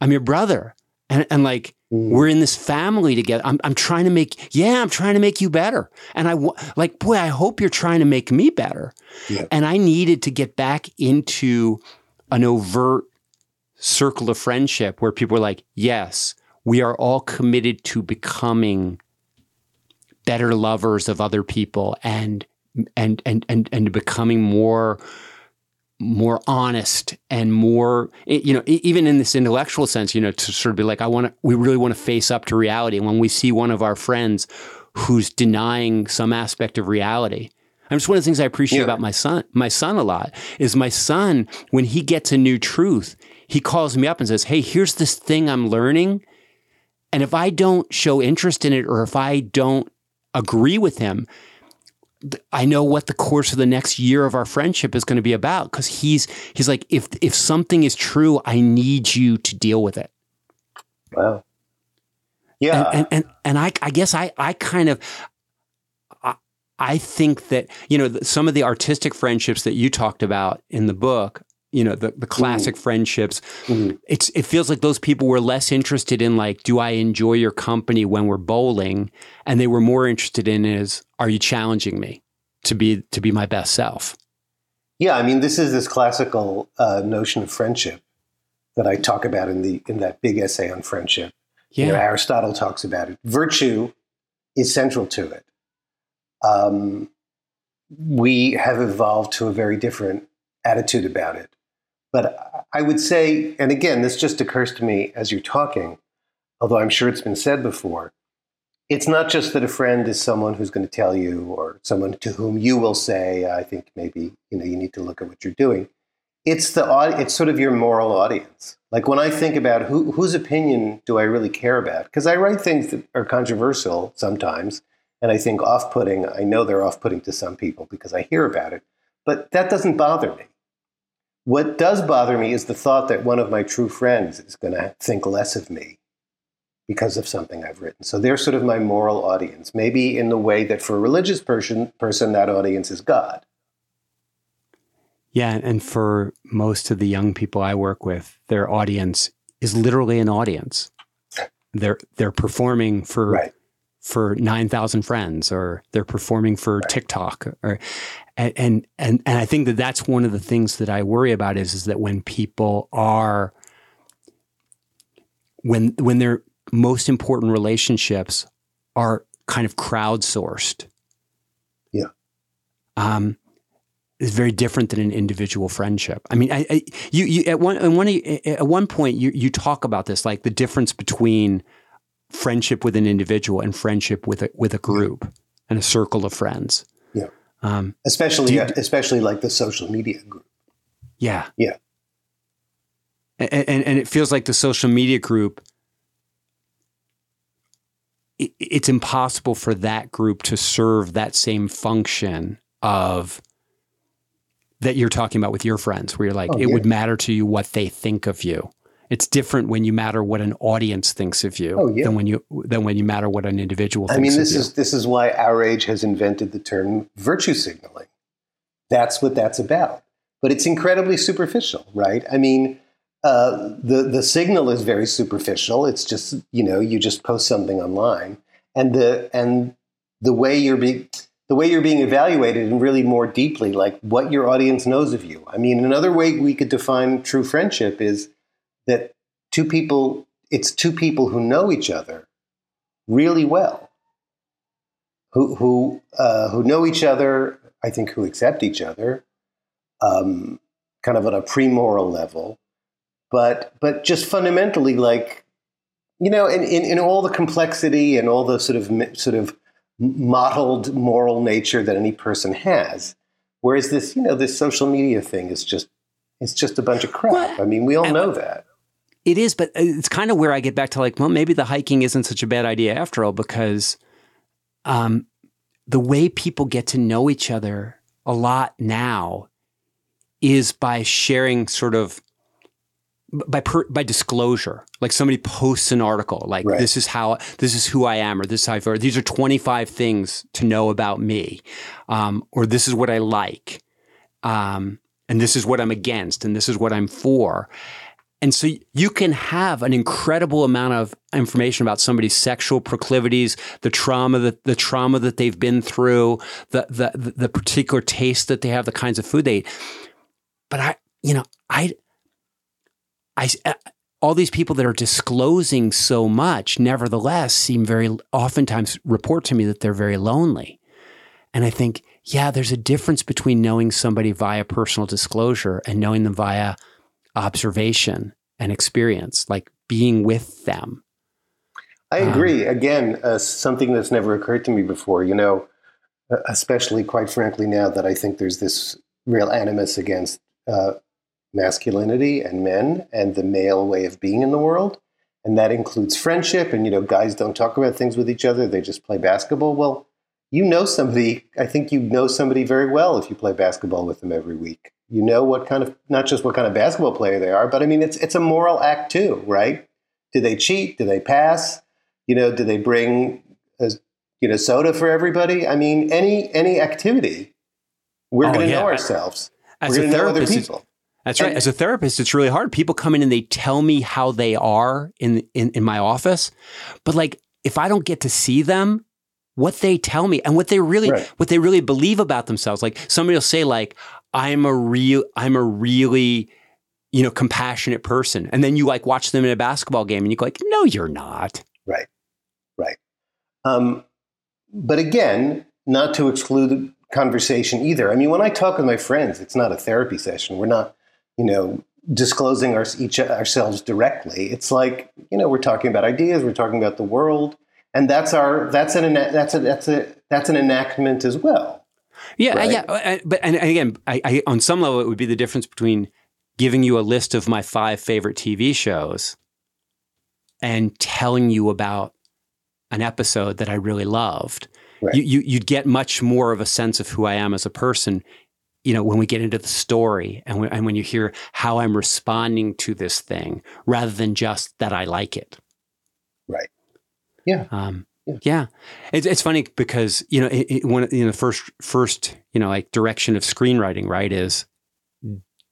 I'm your brother. And, and like, Mm. We're in this family together. I'm, I'm trying to make, yeah, I'm trying to make you better. And I, like, boy, I hope you're trying to make me better. Yeah. And I needed to get back into an overt circle of friendship where people were like, yes, we are all committed to becoming better lovers of other people and, and, and, and, and becoming more more honest and more you know even in this intellectual sense you know to sort of be like i want to we really want to face up to reality and when we see one of our friends who's denying some aspect of reality I'm just one of the things I appreciate yeah. about my son, my son a lot is my son, when he gets a new truth, he calls me up and says, Hey, here's this thing I'm learning. And if I don't show interest in it or if I don't agree with him, I know what the course of the next year of our friendship is going to be about because he's he's like if if something is true, I need you to deal with it. Wow. Yeah. And and, and, and I I guess I I kind of I, I think that you know some of the artistic friendships that you talked about in the book you know the, the classic mm. friendships mm. it's it feels like those people were less interested in like do i enjoy your company when we're bowling and they were more interested in is are you challenging me to be to be my best self yeah i mean this is this classical uh, notion of friendship that i talk about in the in that big essay on friendship yeah. You know, aristotle talks about it virtue is central to it um, we have evolved to a very different attitude about it. But I would say, and again, this just occurs to me as you're talking, although I'm sure it's been said before, it's not just that a friend is someone who's going to tell you or someone to whom you will say, I think maybe you know you need to look at what you're doing. It's the it's sort of your moral audience. Like when I think about who, whose opinion do I really care about? Because I write things that are controversial sometimes, and I think off putting. I know they're off putting to some people because I hear about it, but that doesn't bother me. What does bother me is the thought that one of my true friends is going to think less of me because of something I've written. So they're sort of my moral audience, maybe in the way that for a religious person, person that audience is God. Yeah, and for most of the young people I work with, their audience is literally an audience. They're they're performing for right for 9,000 friends or they're performing for right. TikTok or and, and and I think that that's one of the things that I worry about is is that when people are when when their most important relationships are kind of crowdsourced. Yeah. Um is very different than an individual friendship. I mean, I, I you, you at one at one at one point you you talk about this like the difference between friendship with an individual and friendship with a, with a group and a circle of friends. Yeah. Um, especially, you, especially like the social media group. Yeah. Yeah. And, and, and it feels like the social media group, it, it's impossible for that group to serve that same function of that you're talking about with your friends, where you're like, oh, it yeah. would matter to you what they think of you. It's different when you matter what an audience thinks of you oh, yeah. than when you than when you matter what an individual thinks of the. I mean, this is this is why our age has invented the term virtue signaling. That's what that's about. But it's incredibly superficial, right? I mean, uh, the the signal is very superficial. It's just you know you just post something online, and the and the way you're being the way you're being evaluated and really more deeply, like what your audience knows of you. I mean, another way we could define true friendship is that two people, it's two people who know each other really well, who who uh, who know each other. I think who accept each other, um, kind of on a pre-moral level, but but just fundamentally like you know, in, in, in all the complexity and all the sort of sort of mottled moral nature that any person has. Whereas this, you know, this social media thing is just it's just a bunch of crap. Well, I mean, we all know that. It is, but it's kind of where I get back to like, well, maybe the hiking isn't such a bad idea after all, because um, the way people get to know each other a lot now is by sharing sort of by per, by disclosure. Like somebody posts an article, like right. this is how this is who I am, or this is how I, or these are twenty five things to know about me, um, or this is what I like, um, and this is what I'm against, and this is what I'm for. And so you can have an incredible amount of information about somebody's sexual proclivities, the trauma that the trauma that they've been through, the the the particular taste that they have, the kinds of food they eat. But I, you know, I, I, uh, all these people that are disclosing so much, nevertheless, seem very oftentimes report to me that they're very lonely. And I think, yeah, there's a difference between knowing somebody via personal disclosure and knowing them via observation and experience, like being with them. I agree. Um, Again, uh, something that's never occurred to me before, you know, uh, especially quite frankly now that I think there's this real animus against uh, masculinity and men and the male way of being in the world. And that includes friendship. And, you know, guys don't talk about things with each other, they just play basketball. Well, you know somebody, I think you know somebody very well if you play basketball with them every week. You know what kind of, not just what kind of basketball player they are, but I mean, it's, it's a moral act too, right? Do they cheat? Do they pass? You know, do they bring, a, you know, soda for everybody? I mean, any, any activity, we're oh, going to yeah. know ourselves. As we're going to know other people. That's right. As a therapist, it's really hard. People come in and they tell me how they are in, in, in my office. But like, if I don't get to see them, what they tell me and what they really right. what they really believe about themselves. Like somebody will say, like, I'm a real I'm a really, you know, compassionate person. And then you like watch them in a basketball game and you go like, no, you're not. Right. Right. Um, but again, not to exclude the conversation either. I mean, when I talk with my friends, it's not a therapy session. We're not, you know, disclosing our, each ourselves directly. It's like, you know, we're talking about ideas, we're talking about the world, and that's our that's an that's a that's a that's an enactment as well. Yeah, right? yeah, but and again, I, I, on some level, it would be the difference between giving you a list of my five favorite TV shows and telling you about an episode that I really loved Right. You, you, you'd get much more of a sense of who I am as a person you know, when we get into the story and when, and when you hear how I'm responding to this thing rather than just that I like it. Right. Yeah. Um, yeah. It's, it's funny because, you know, it, it, one, you know, the first, first, you know, like direction of screenwriting, right, is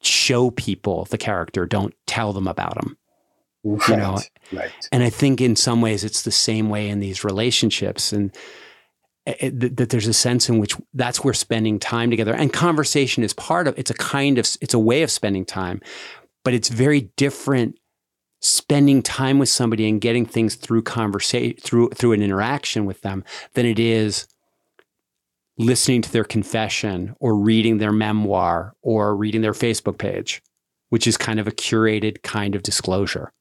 show people the character, don't tell them about them. Right. You know, right. and I think in some ways it's the same way in these relationships. And, eh, eh, it, that there's a sense in which that's where spending time together and conversation is part of it's a kind of it's a way of spending time but it's very different spending time with somebody and getting things through conversation through through an interaction with them than it is listening to their confession or reading their memoir or reading their Facebook page which is kind of a curated kind of disclosure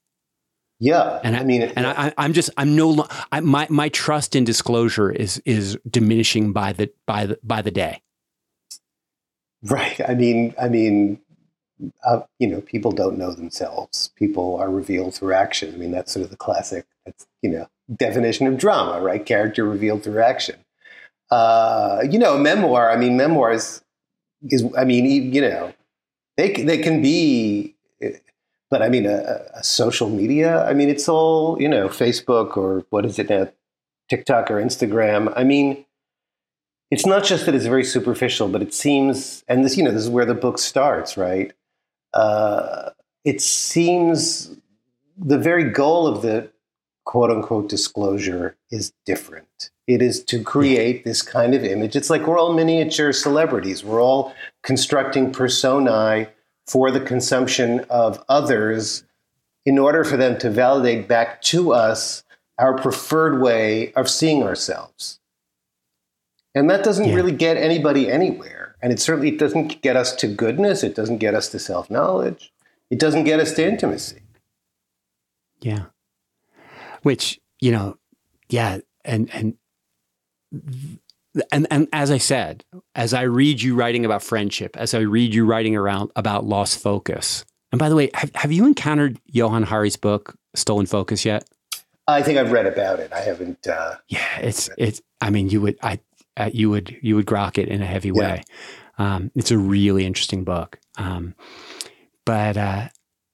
yeah, and I, I mean, and I, am just I'm no I, my my trust in disclosure is is diminishing by the by the by the day. Right. I mean, I mean, uh, you know, people don't know themselves. People are revealed through action. I mean, that's sort of the classic, that's, you know, definition of drama, right? Character revealed through action. Uh, you know, memoir. I mean, memoirs is. I mean, you know, they they can be but I mean, a, a, social media, I mean, it's all, you know, Facebook or what is it now, TikTok or Instagram. I mean, it's not just that it's very superficial, but it seems, and this, you know, this is where the book starts, right? Uh, it seems the very goal of the quote unquote disclosure is different. It is to create this kind of image. It's like we're all miniature celebrities. We're all constructing personae for the consumption of others in order for them to validate back to us our preferred way of seeing ourselves. And that doesn't yeah. really get anybody anywhere. And it certainly doesn't get us to goodness. It doesn't get us to self knowledge. It doesn't get us to intimacy. Yeah. Which, you know, yeah. And, and and and as I said, as I read you writing about friendship, as I read you writing around about lost focus. And by the way, have, have you encountered Johann Hari's book Stolen Focus yet? I think I've read about it. I haven't. Uh, yeah, it's it's. I mean, you would I uh, you would you would grok it in a heavy yeah. way. Um, it's a really interesting book. Um, but uh,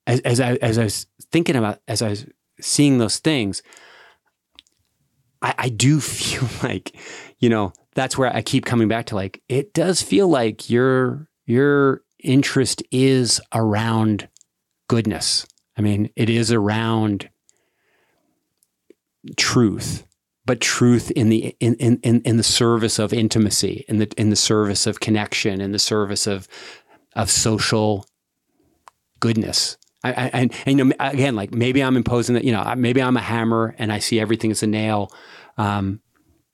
as, as I as I was thinking about as I was seeing those things, I, I do feel like you know that's where I keep coming back to like it does feel like your your interest is around goodness. I mean, it is around truth, but truth in the in in in the service of intimacy, in the in the service of connection, in the service of of social goodness. I, I, and, and you know, again, like maybe I'm imposing that, you know, maybe I'm a hammer and I see everything as a nail. Um,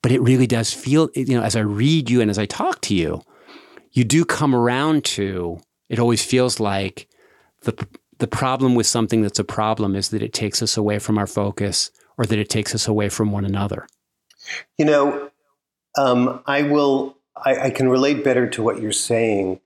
but it really does feel, you know, as I read you and as I talk to you, you do come around to it always feels like the the problem with something that's a problem is that it takes us away from our focus or that it takes us away from one another. You know, um, I will. I, I can relate better to what you're saying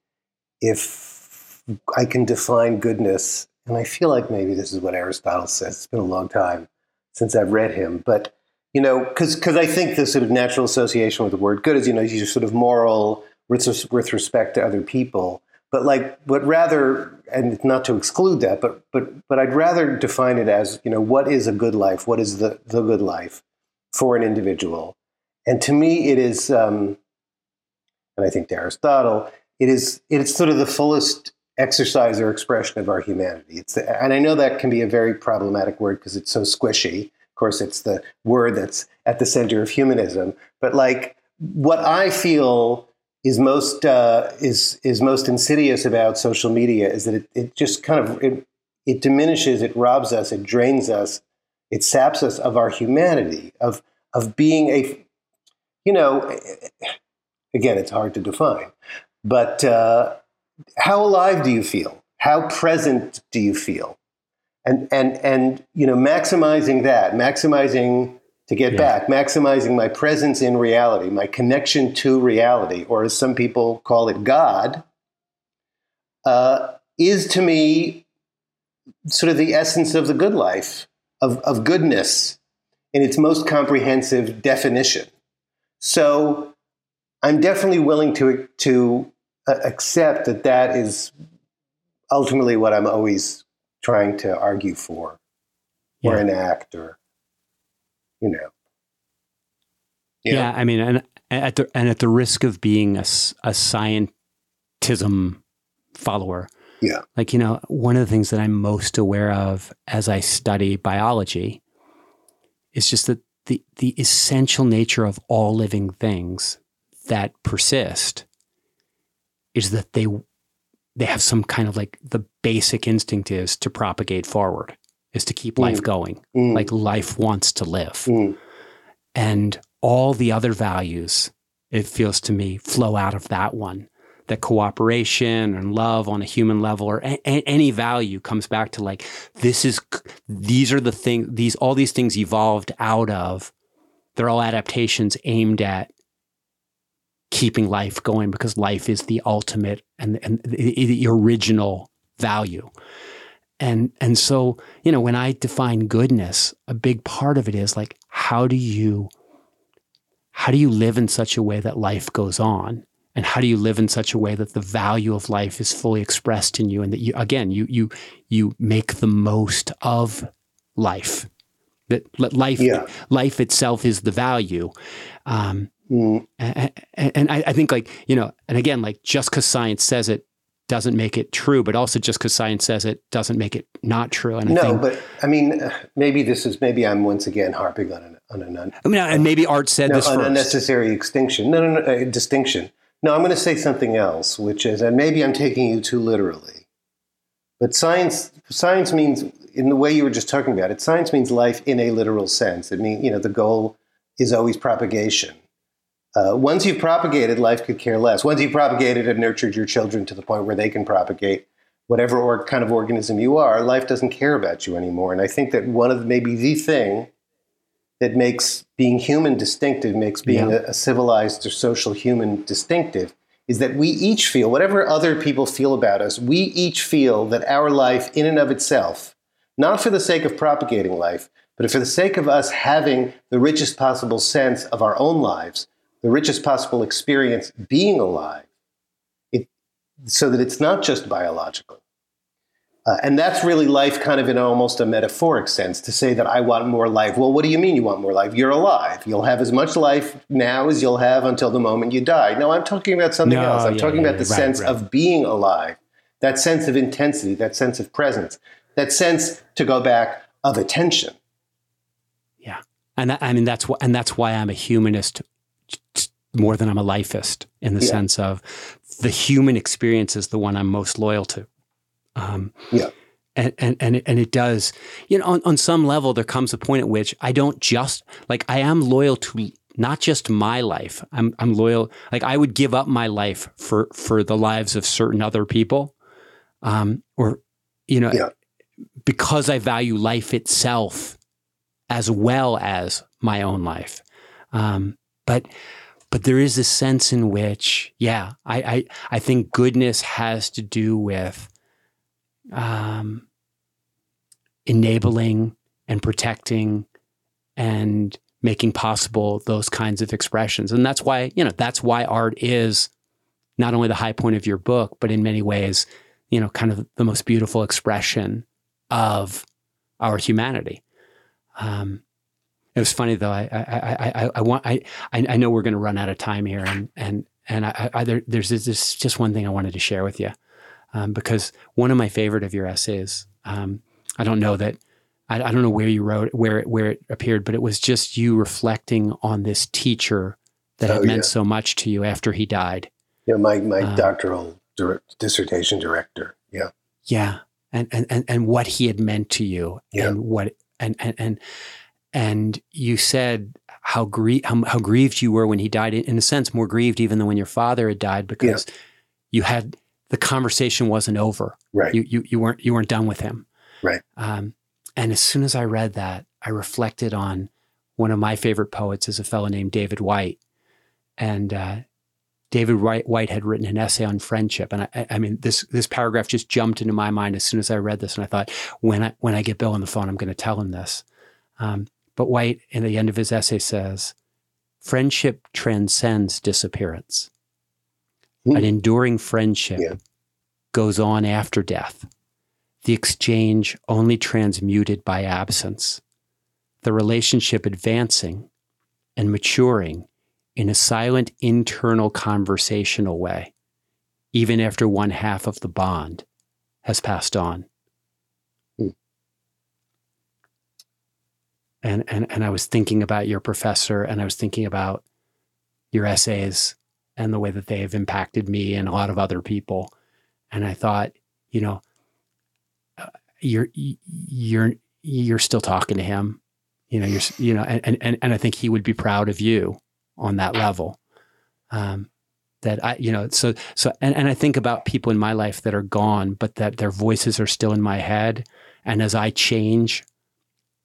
if I can define goodness, and I feel like maybe this is what Aristotle says. It's been a long time since I've read him, but you know, because because I think the sort of natural association with the word good is you know you're sort of moral with with respect to other people, but like but rather and not to exclude that, but but but I'd rather define it as you know what is a good life, what is the the good life for an individual, and to me it is, um, and I think to Aristotle it is it is sort of the fullest exercise or expression of our humanity. It's the, and I know that can be a very problematic word because it's so squishy. Of course, it's the word that's at the center of humanism. But like what I feel is most uh, is is most insidious about social media is that it, it just kind of it, it diminishes, it robs us, it drains us, it saps us of our humanity, of of being a you know again it's hard to define but uh, how alive do you feel? How present do you feel? And and and you know, maximizing that, maximizing to get yeah. back, maximizing my presence in reality, my connection to reality, or as some people call it, God, uh, is to me sort of the essence of the good life, of, of goodness in its most comprehensive definition. So I'm definitely willing to, to accept that that is ultimately what I'm always trying to argue for or enact or, you know. Yeah, I mean, and at the and at the risk of being a, a scientism follower, yeah, like you know, one of the things that I'm most aware of as I study biology is just that the the essential nature of all living things that persist is that they they have some kind of like the basic instinct is to propagate forward, is to keep mm. life going. Mm. Like life wants to live. Mm. And all the other values, it feels to me, flow out of that one. That cooperation and love on a human level or a- any value comes back to like, this is, these are the things, these, all these things evolved out of, they're all adaptations aimed at keeping life going because life is the ultimate and, and the, the original value. And and so, you know, when I define goodness, a big part of it is like how do you how do you live in such a way that life goes on? And how do you live in such a way that the value of life is fully expressed in you and that you again you you you make the most of life. That life yeah. life itself is the value. Um, Mm. And, and I, I, think like, you know, and again, like just because science says it doesn't make it true, but also just because science says it doesn't make it not true. And no, think, but I mean, maybe this is, maybe I'm once again harping on an, on an, I mean, and maybe Art said no, this an first. unnecessary extinction. No, no, no, uh, distinction. No, I'm going to say something else, which is, and maybe I'm taking you too literally, but science, science means, in the way you were just talking about it, science means life in a literal sense. It means, you know, the goal is always propagation uh, once you've propagated, life could care less. Once you've propagated and nurtured your children to the point where they can propagate whatever or kind of organism you are, life doesn't care about you anymore. And I think that one of maybe the thing that makes being human distinctive, makes being yeah. a, a civilized or social human distinctive, is that we each feel, whatever other people feel about us, we each feel that our life in and of itself, not for the sake of propagating life, but for the sake of us having the richest possible sense of our own lives, the richest possible experience being alive, it, so that it's not just biological. Uh, and that's really life kind of in almost a metaphoric sense to say that I want more life. Well, what do you mean you want more life? You're alive. You'll have as much life now as you'll have until the moment you die. No, I'm talking about something no, else. I'm yeah, talking yeah, about the right, sense right. of being alive, that sense of intensity, that sense of presence, that sense, to go back, of attention. Yeah. And I mean, that's why, and that's why I'm a humanist more than I'm a lifeist in the yeah. sense of the human experience is the one I'm most loyal to. Um, yeah. And, and, and, it, and it does, you know, on, on some level, there comes a point at which I don't just, like, I am loyal to not just my life. I'm, I'm loyal. Like, I would give up my life for, for the lives of certain other people. Um, or, you know, yeah. because I value life itself as well as my own life. Um, but, but there is a sense in which, yeah, I, I, I think goodness has to do with um, enabling and protecting and making possible those kinds of expressions. And that's why, you know, that's why art is not only the high point of your book, but in many ways, you know, kind of the most beautiful expression of our humanity. Um, it was funny though. I I I, I want I I know we're going to run out of time here, and and and I, I there, there's this just one thing I wanted to share with you. um, because one of my favorite of your essays, um, I don't know that, I, I, don't know where you wrote where it, where it appeared, but it was just you reflecting on this teacher that oh, had meant yeah. so much to you after he died. Yeah, my my um, doctoral dissertation director. Yeah, yeah, and and and and what he had meant to you, yeah. and what and and and and you said how, grie- how, how grieved you were when he died. In a sense, more grieved even than when your father had died because yeah. you had the conversation wasn't over. Right. You you you weren't you weren't done with him. Right. Um, and as soon as I read that, I reflected on one of my favorite poets is a fellow named David Whyte, and uh, David Whyte had written an essay on friendship, and I, I, mean this this paragraph just jumped into my mind as soon as I read this, and I thought when I when I get Bill on the phone, I'm going to tell him this. Um, but Whyte, in the end of his essay, says, "Friendship transcends disappearance. Mm. An enduring friendship yeah. goes on after death. The exchange only transmuted by absence. The relationship advancing and maturing." in a silent internal conversational way, even after one half of the bond has passed on. And, and, and I was thinking about your professor and I was thinking about your essays and the way that they have impacted me and a lot of other people. And I thought, you know, uh, you're, you're, you're still talking to him, you know, you're, you know, and, and, and I think he would be proud of you on that level. Um, that I, you know, so so, and, and I think about people in my life that are gone, but that their voices are still in my head, and as I change,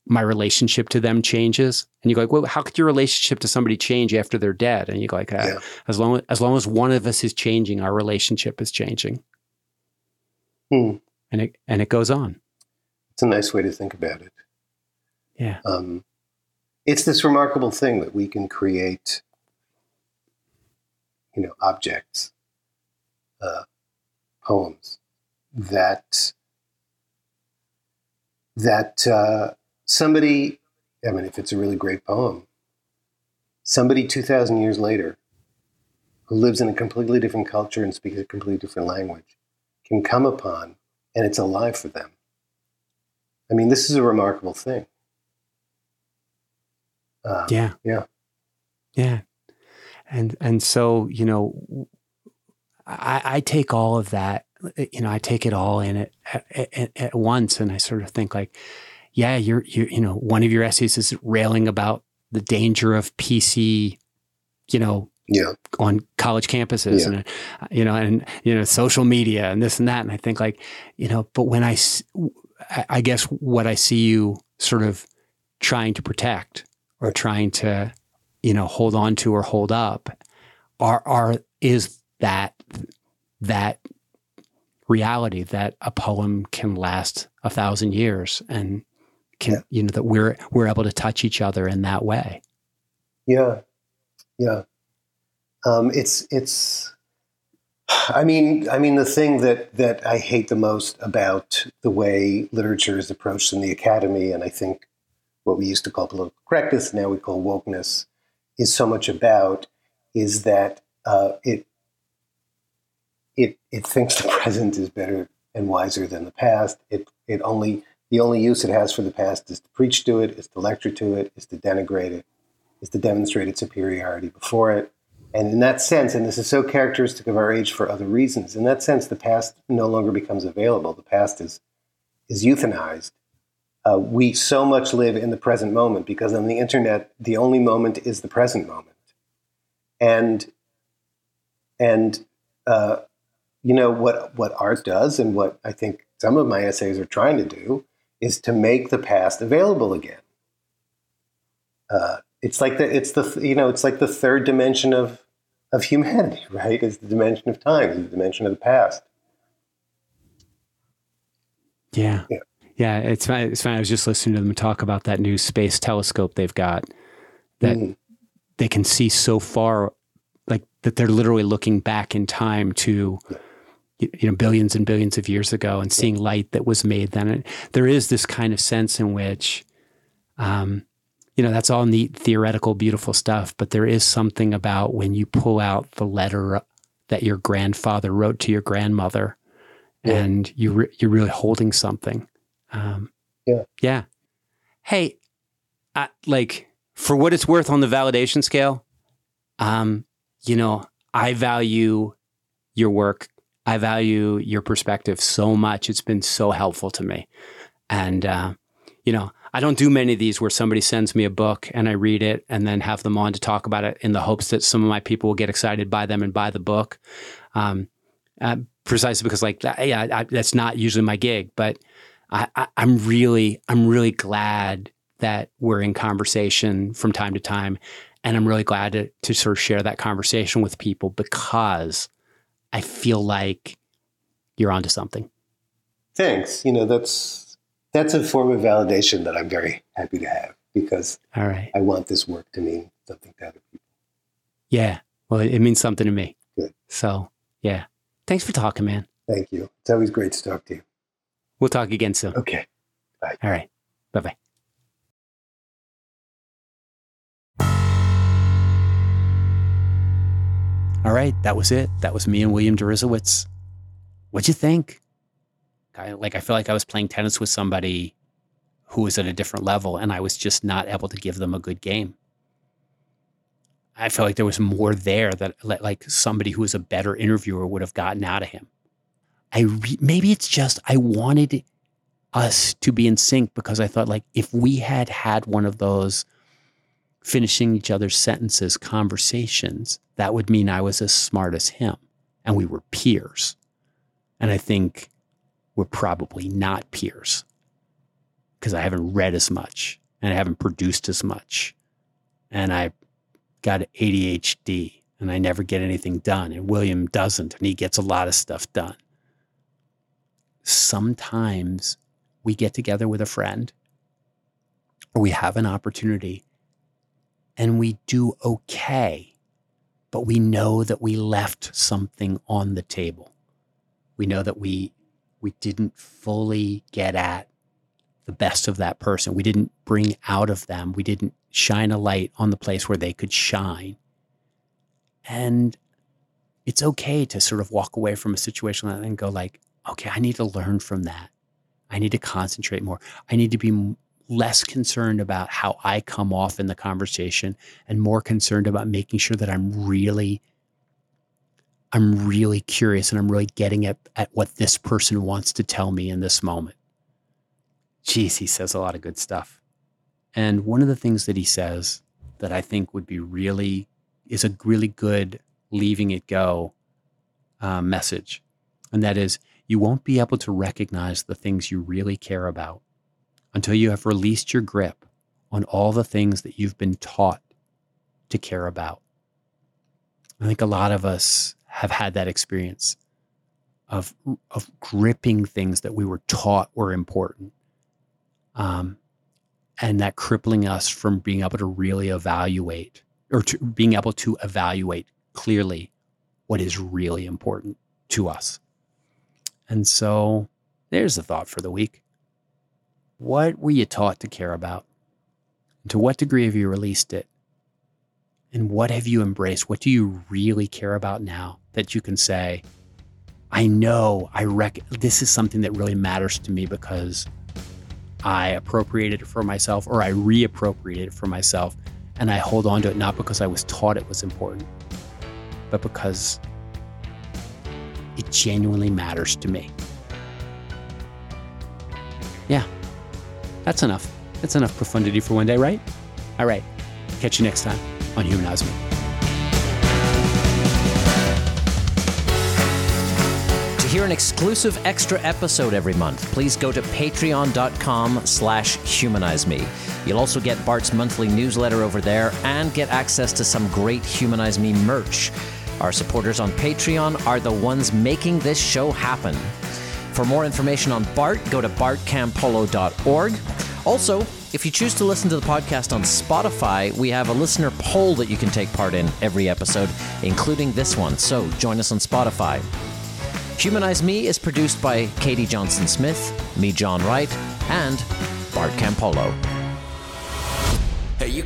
my relationship to them changes. And you go like, well, how could your relationship to somebody change after they're dead? And you go like, ah, yeah. as long as, as long as one of us is changing, our relationship is changing. Hmm. And it and it goes on. It's a nice way to think about it. Yeah. Um, it's this remarkable thing that we can create, you know, objects, uh, poems that that uh, somebody, I mean, if it's a really great poem, somebody two thousand years later, who lives in a completely different culture and speaks a completely different language, can come upon, and it's alive for them. I mean, this is a remarkable thing. Um, yeah. Yeah. Yeah. And and so, you know, I, I take all of that, you know, I take it all in at, at, at, once and I sort of think like, yeah, you're you you know, one of your essays is railing about the danger of PC, you know, yeah. on college campuses yeah. and uh, you know and you know social media and this and that and I think like you know but when I I guess what I see you sort of trying to protect or trying to, you know, hold on to or hold up are are is that that reality that a poem can last a thousand years and can yeah. you know that we're we're able to touch each other in that way. Yeah, yeah. Um, it's it's. I mean, I mean, the thing that that I hate the most about the way literature is approached in the academy, and I think what we used to call political correctness, now we call wokeness, is so much about is that uh, it it it thinks the present is better and wiser than the past. It it only the only use it has for the past is to preach to it, is to lecture to it, is to denigrate it, is to demonstrate its superiority before it. And in that sense, and this is so characteristic of our age for other reasons, in that sense, the past no longer becomes available. The past is is euthanized uh, we so much live in the present moment because on the internet, the only moment is the present moment. And, and, uh, you know, what, what art does and what I think some of my essays are trying to do is to make the past available again. Uh, it's like the, it's the, you know, it's like the third dimension of, of humanity, right? Is the dimension of time, the dimension of the past. Yeah. yeah. Yeah, it's fine. It's fine. I was just listening to them talk about that new space telescope they've got that mm. they can see so far, like that they're literally looking back in time to, you know, billions and billions of years ago and seeing light that was made then. There is this kind of sense in which, um, you know, that's all neat, theoretical, beautiful stuff. But there is something about when you pull out the letter that your grandfather wrote to your grandmother Yeah. and you re- you're really holding something. Um, Yeah. yeah. Hey, I, like for what it's worth on the validation scale, um, you know, I value your work. I value your perspective so much. It's been so helpful to me, and uh, you know, I don't do many of these where somebody sends me a book and I read it and then have them on to talk about it in the hopes that some of my people will get excited by them and buy the book. Um, uh, precisely because, like, that- yeah, I, that's not usually my gig. But I, I, I'm really, I'm really glad that we're in conversation from time to time, and I'm really glad to, to sort of share that conversation with people because I feel like you're onto something. Thanks. You know, that's that's a form of validation that I'm very happy to have because All right. I want this work to mean something to other people. Yeah. Well, it means something to me. Good. So, yeah. Thanks for talking, man. Thank you. It's always great to talk to you. We'll talk again soon. Okay. Bye. All right. Bye bye. All right. That was it. That was me and William Deresiewicz. What'd you think? I, like, I feel like I was playing tennis with somebody who was at a different level and I was just not able to give them a good game. I felt like there was more there that like somebody who was a better interviewer would have gotten out of him. I re- maybe it's just I wanted us to be in sync because I thought like if we had had one of those finishing each other's sentences conversations, that would mean I was as smart as him and we were peers. And I think we're probably not peers because I haven't read as much and I haven't produced as much. And I got ADHD and I never get anything done. And William doesn't, and he gets a lot of stuff done. Sometimes we get together with a friend or we have an opportunity and we do okay, but we know that we left something on the table. We know that we we didn't fully get at the best of that person. We didn't bring out of them. We didn't shine a light on the place where they could shine. And it's okay to sort of walk away from a situation and go like, okay, I need to learn from that. I need to concentrate more. I need to be less concerned about how I come off in the conversation and more concerned about making sure that I'm really I'm really curious and I'm really getting at, at what this person wants to tell me in this moment. Geez, he says a lot of good stuff. And one of the things that he says that I think would be really, is a really good leaving it go uh, message. And that is, you won't be able to recognize the things you really care about until you have released your grip on all the things that you've been taught to care about. I think a lot of us have had that experience of, of gripping things that we were taught were important. Um, and that crippling us from being able to really evaluate or to being able to evaluate clearly what is really important to us. And so there's the thought for the week. What were you taught to care about? And to what degree have you released it? And what have you embraced? What do you really care about now that you can say, I know I rec- this is something that really matters to me because I appropriated it for myself or I reappropriated it for myself and I hold on to it not because I was taught it was important, but because it genuinely matters to me. Yeah, that's enough. That's enough profundity for one day, right? All right. Catch you next time on Humanize Me. To hear an exclusive extra episode every month, please go to patreon.com slash humanize me. You'll also get Bart's monthly newsletter over there and get access to some great Humanize Me merch. Our supporters on Patreon are the ones making this show happen. For more information on Bart, go to bartcampolo.org. Also, if you choose to listen to the podcast on Spotify, we have a listener poll that you can take part in every episode, including this one. So join us on Spotify. Humanize Me is produced by Katie Johnson Smith, me, John Wright, and Bart Campolo. You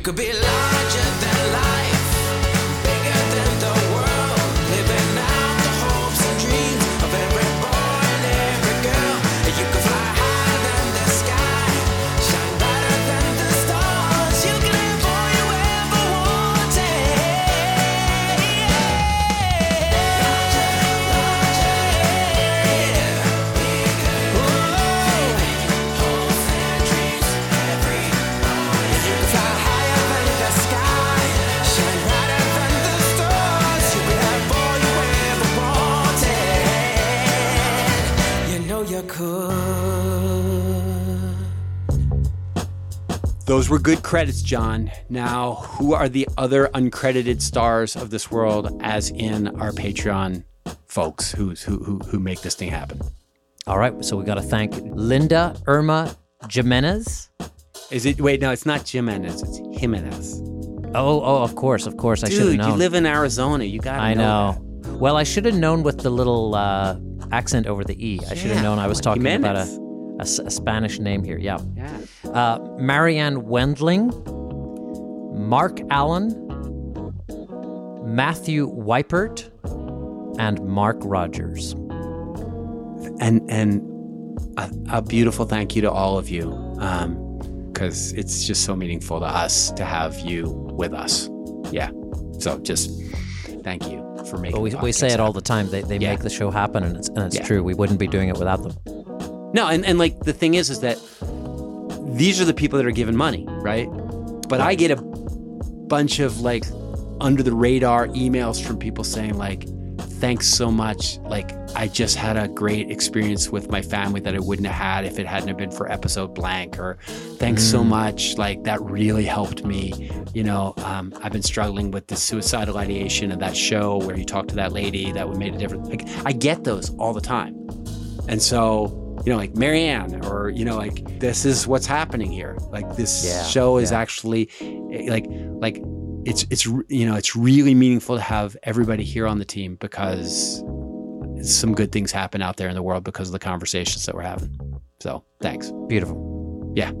Those were good credits, John. Now, who are the other uncredited stars of this world, as in our Patreon folks who who who, who make this thing happen? All right, so we got to thank Linda Irma Jimenez. Is it? Wait, no, it's not Jimenez. It's Jimenez. Oh, oh, of course, of course. I should have Dude, you live in Arizona. You got. To know. I know. Well, I should have known with the little uh, accent over the e. I should have known I was talking about a, Jimenez. A s- a Spanish name here. Yeah. Yeah. Uh, Marianne Wendling, Mark Allen, Matthew Weipert, and Mark Rogers. and and a, a beautiful thank you to all of you because it's just so meaningful to us to have you with us yeah so just thank you for making But we, the we say podcast it all the time. They, they Yeah. make the show happen, and it's, and it's Yeah. true. We wouldn't be doing it without them. No and, and like the thing is is that these are the people that are given money right? But i get a bunch of like under the radar emails from people saying like thanks so much. Like i just had a great experience with my family that i wouldn't have had if it hadn't have been for episode blank or thanks so much. Like that really helped me you know um, i've been struggling with the suicidal ideation of that show where you talk to that lady that would made a difference like i get those all the time. And so, you know, like Marianne, or, you know, like this is what's happening here. Like this Yeah, show is yeah. actually eh, like, like it's, it's, you know, it's really meaningful to have everybody here on the team because some good things happen out there in the world because of the conversations that we're having. So thanks. Beautiful. Yeah.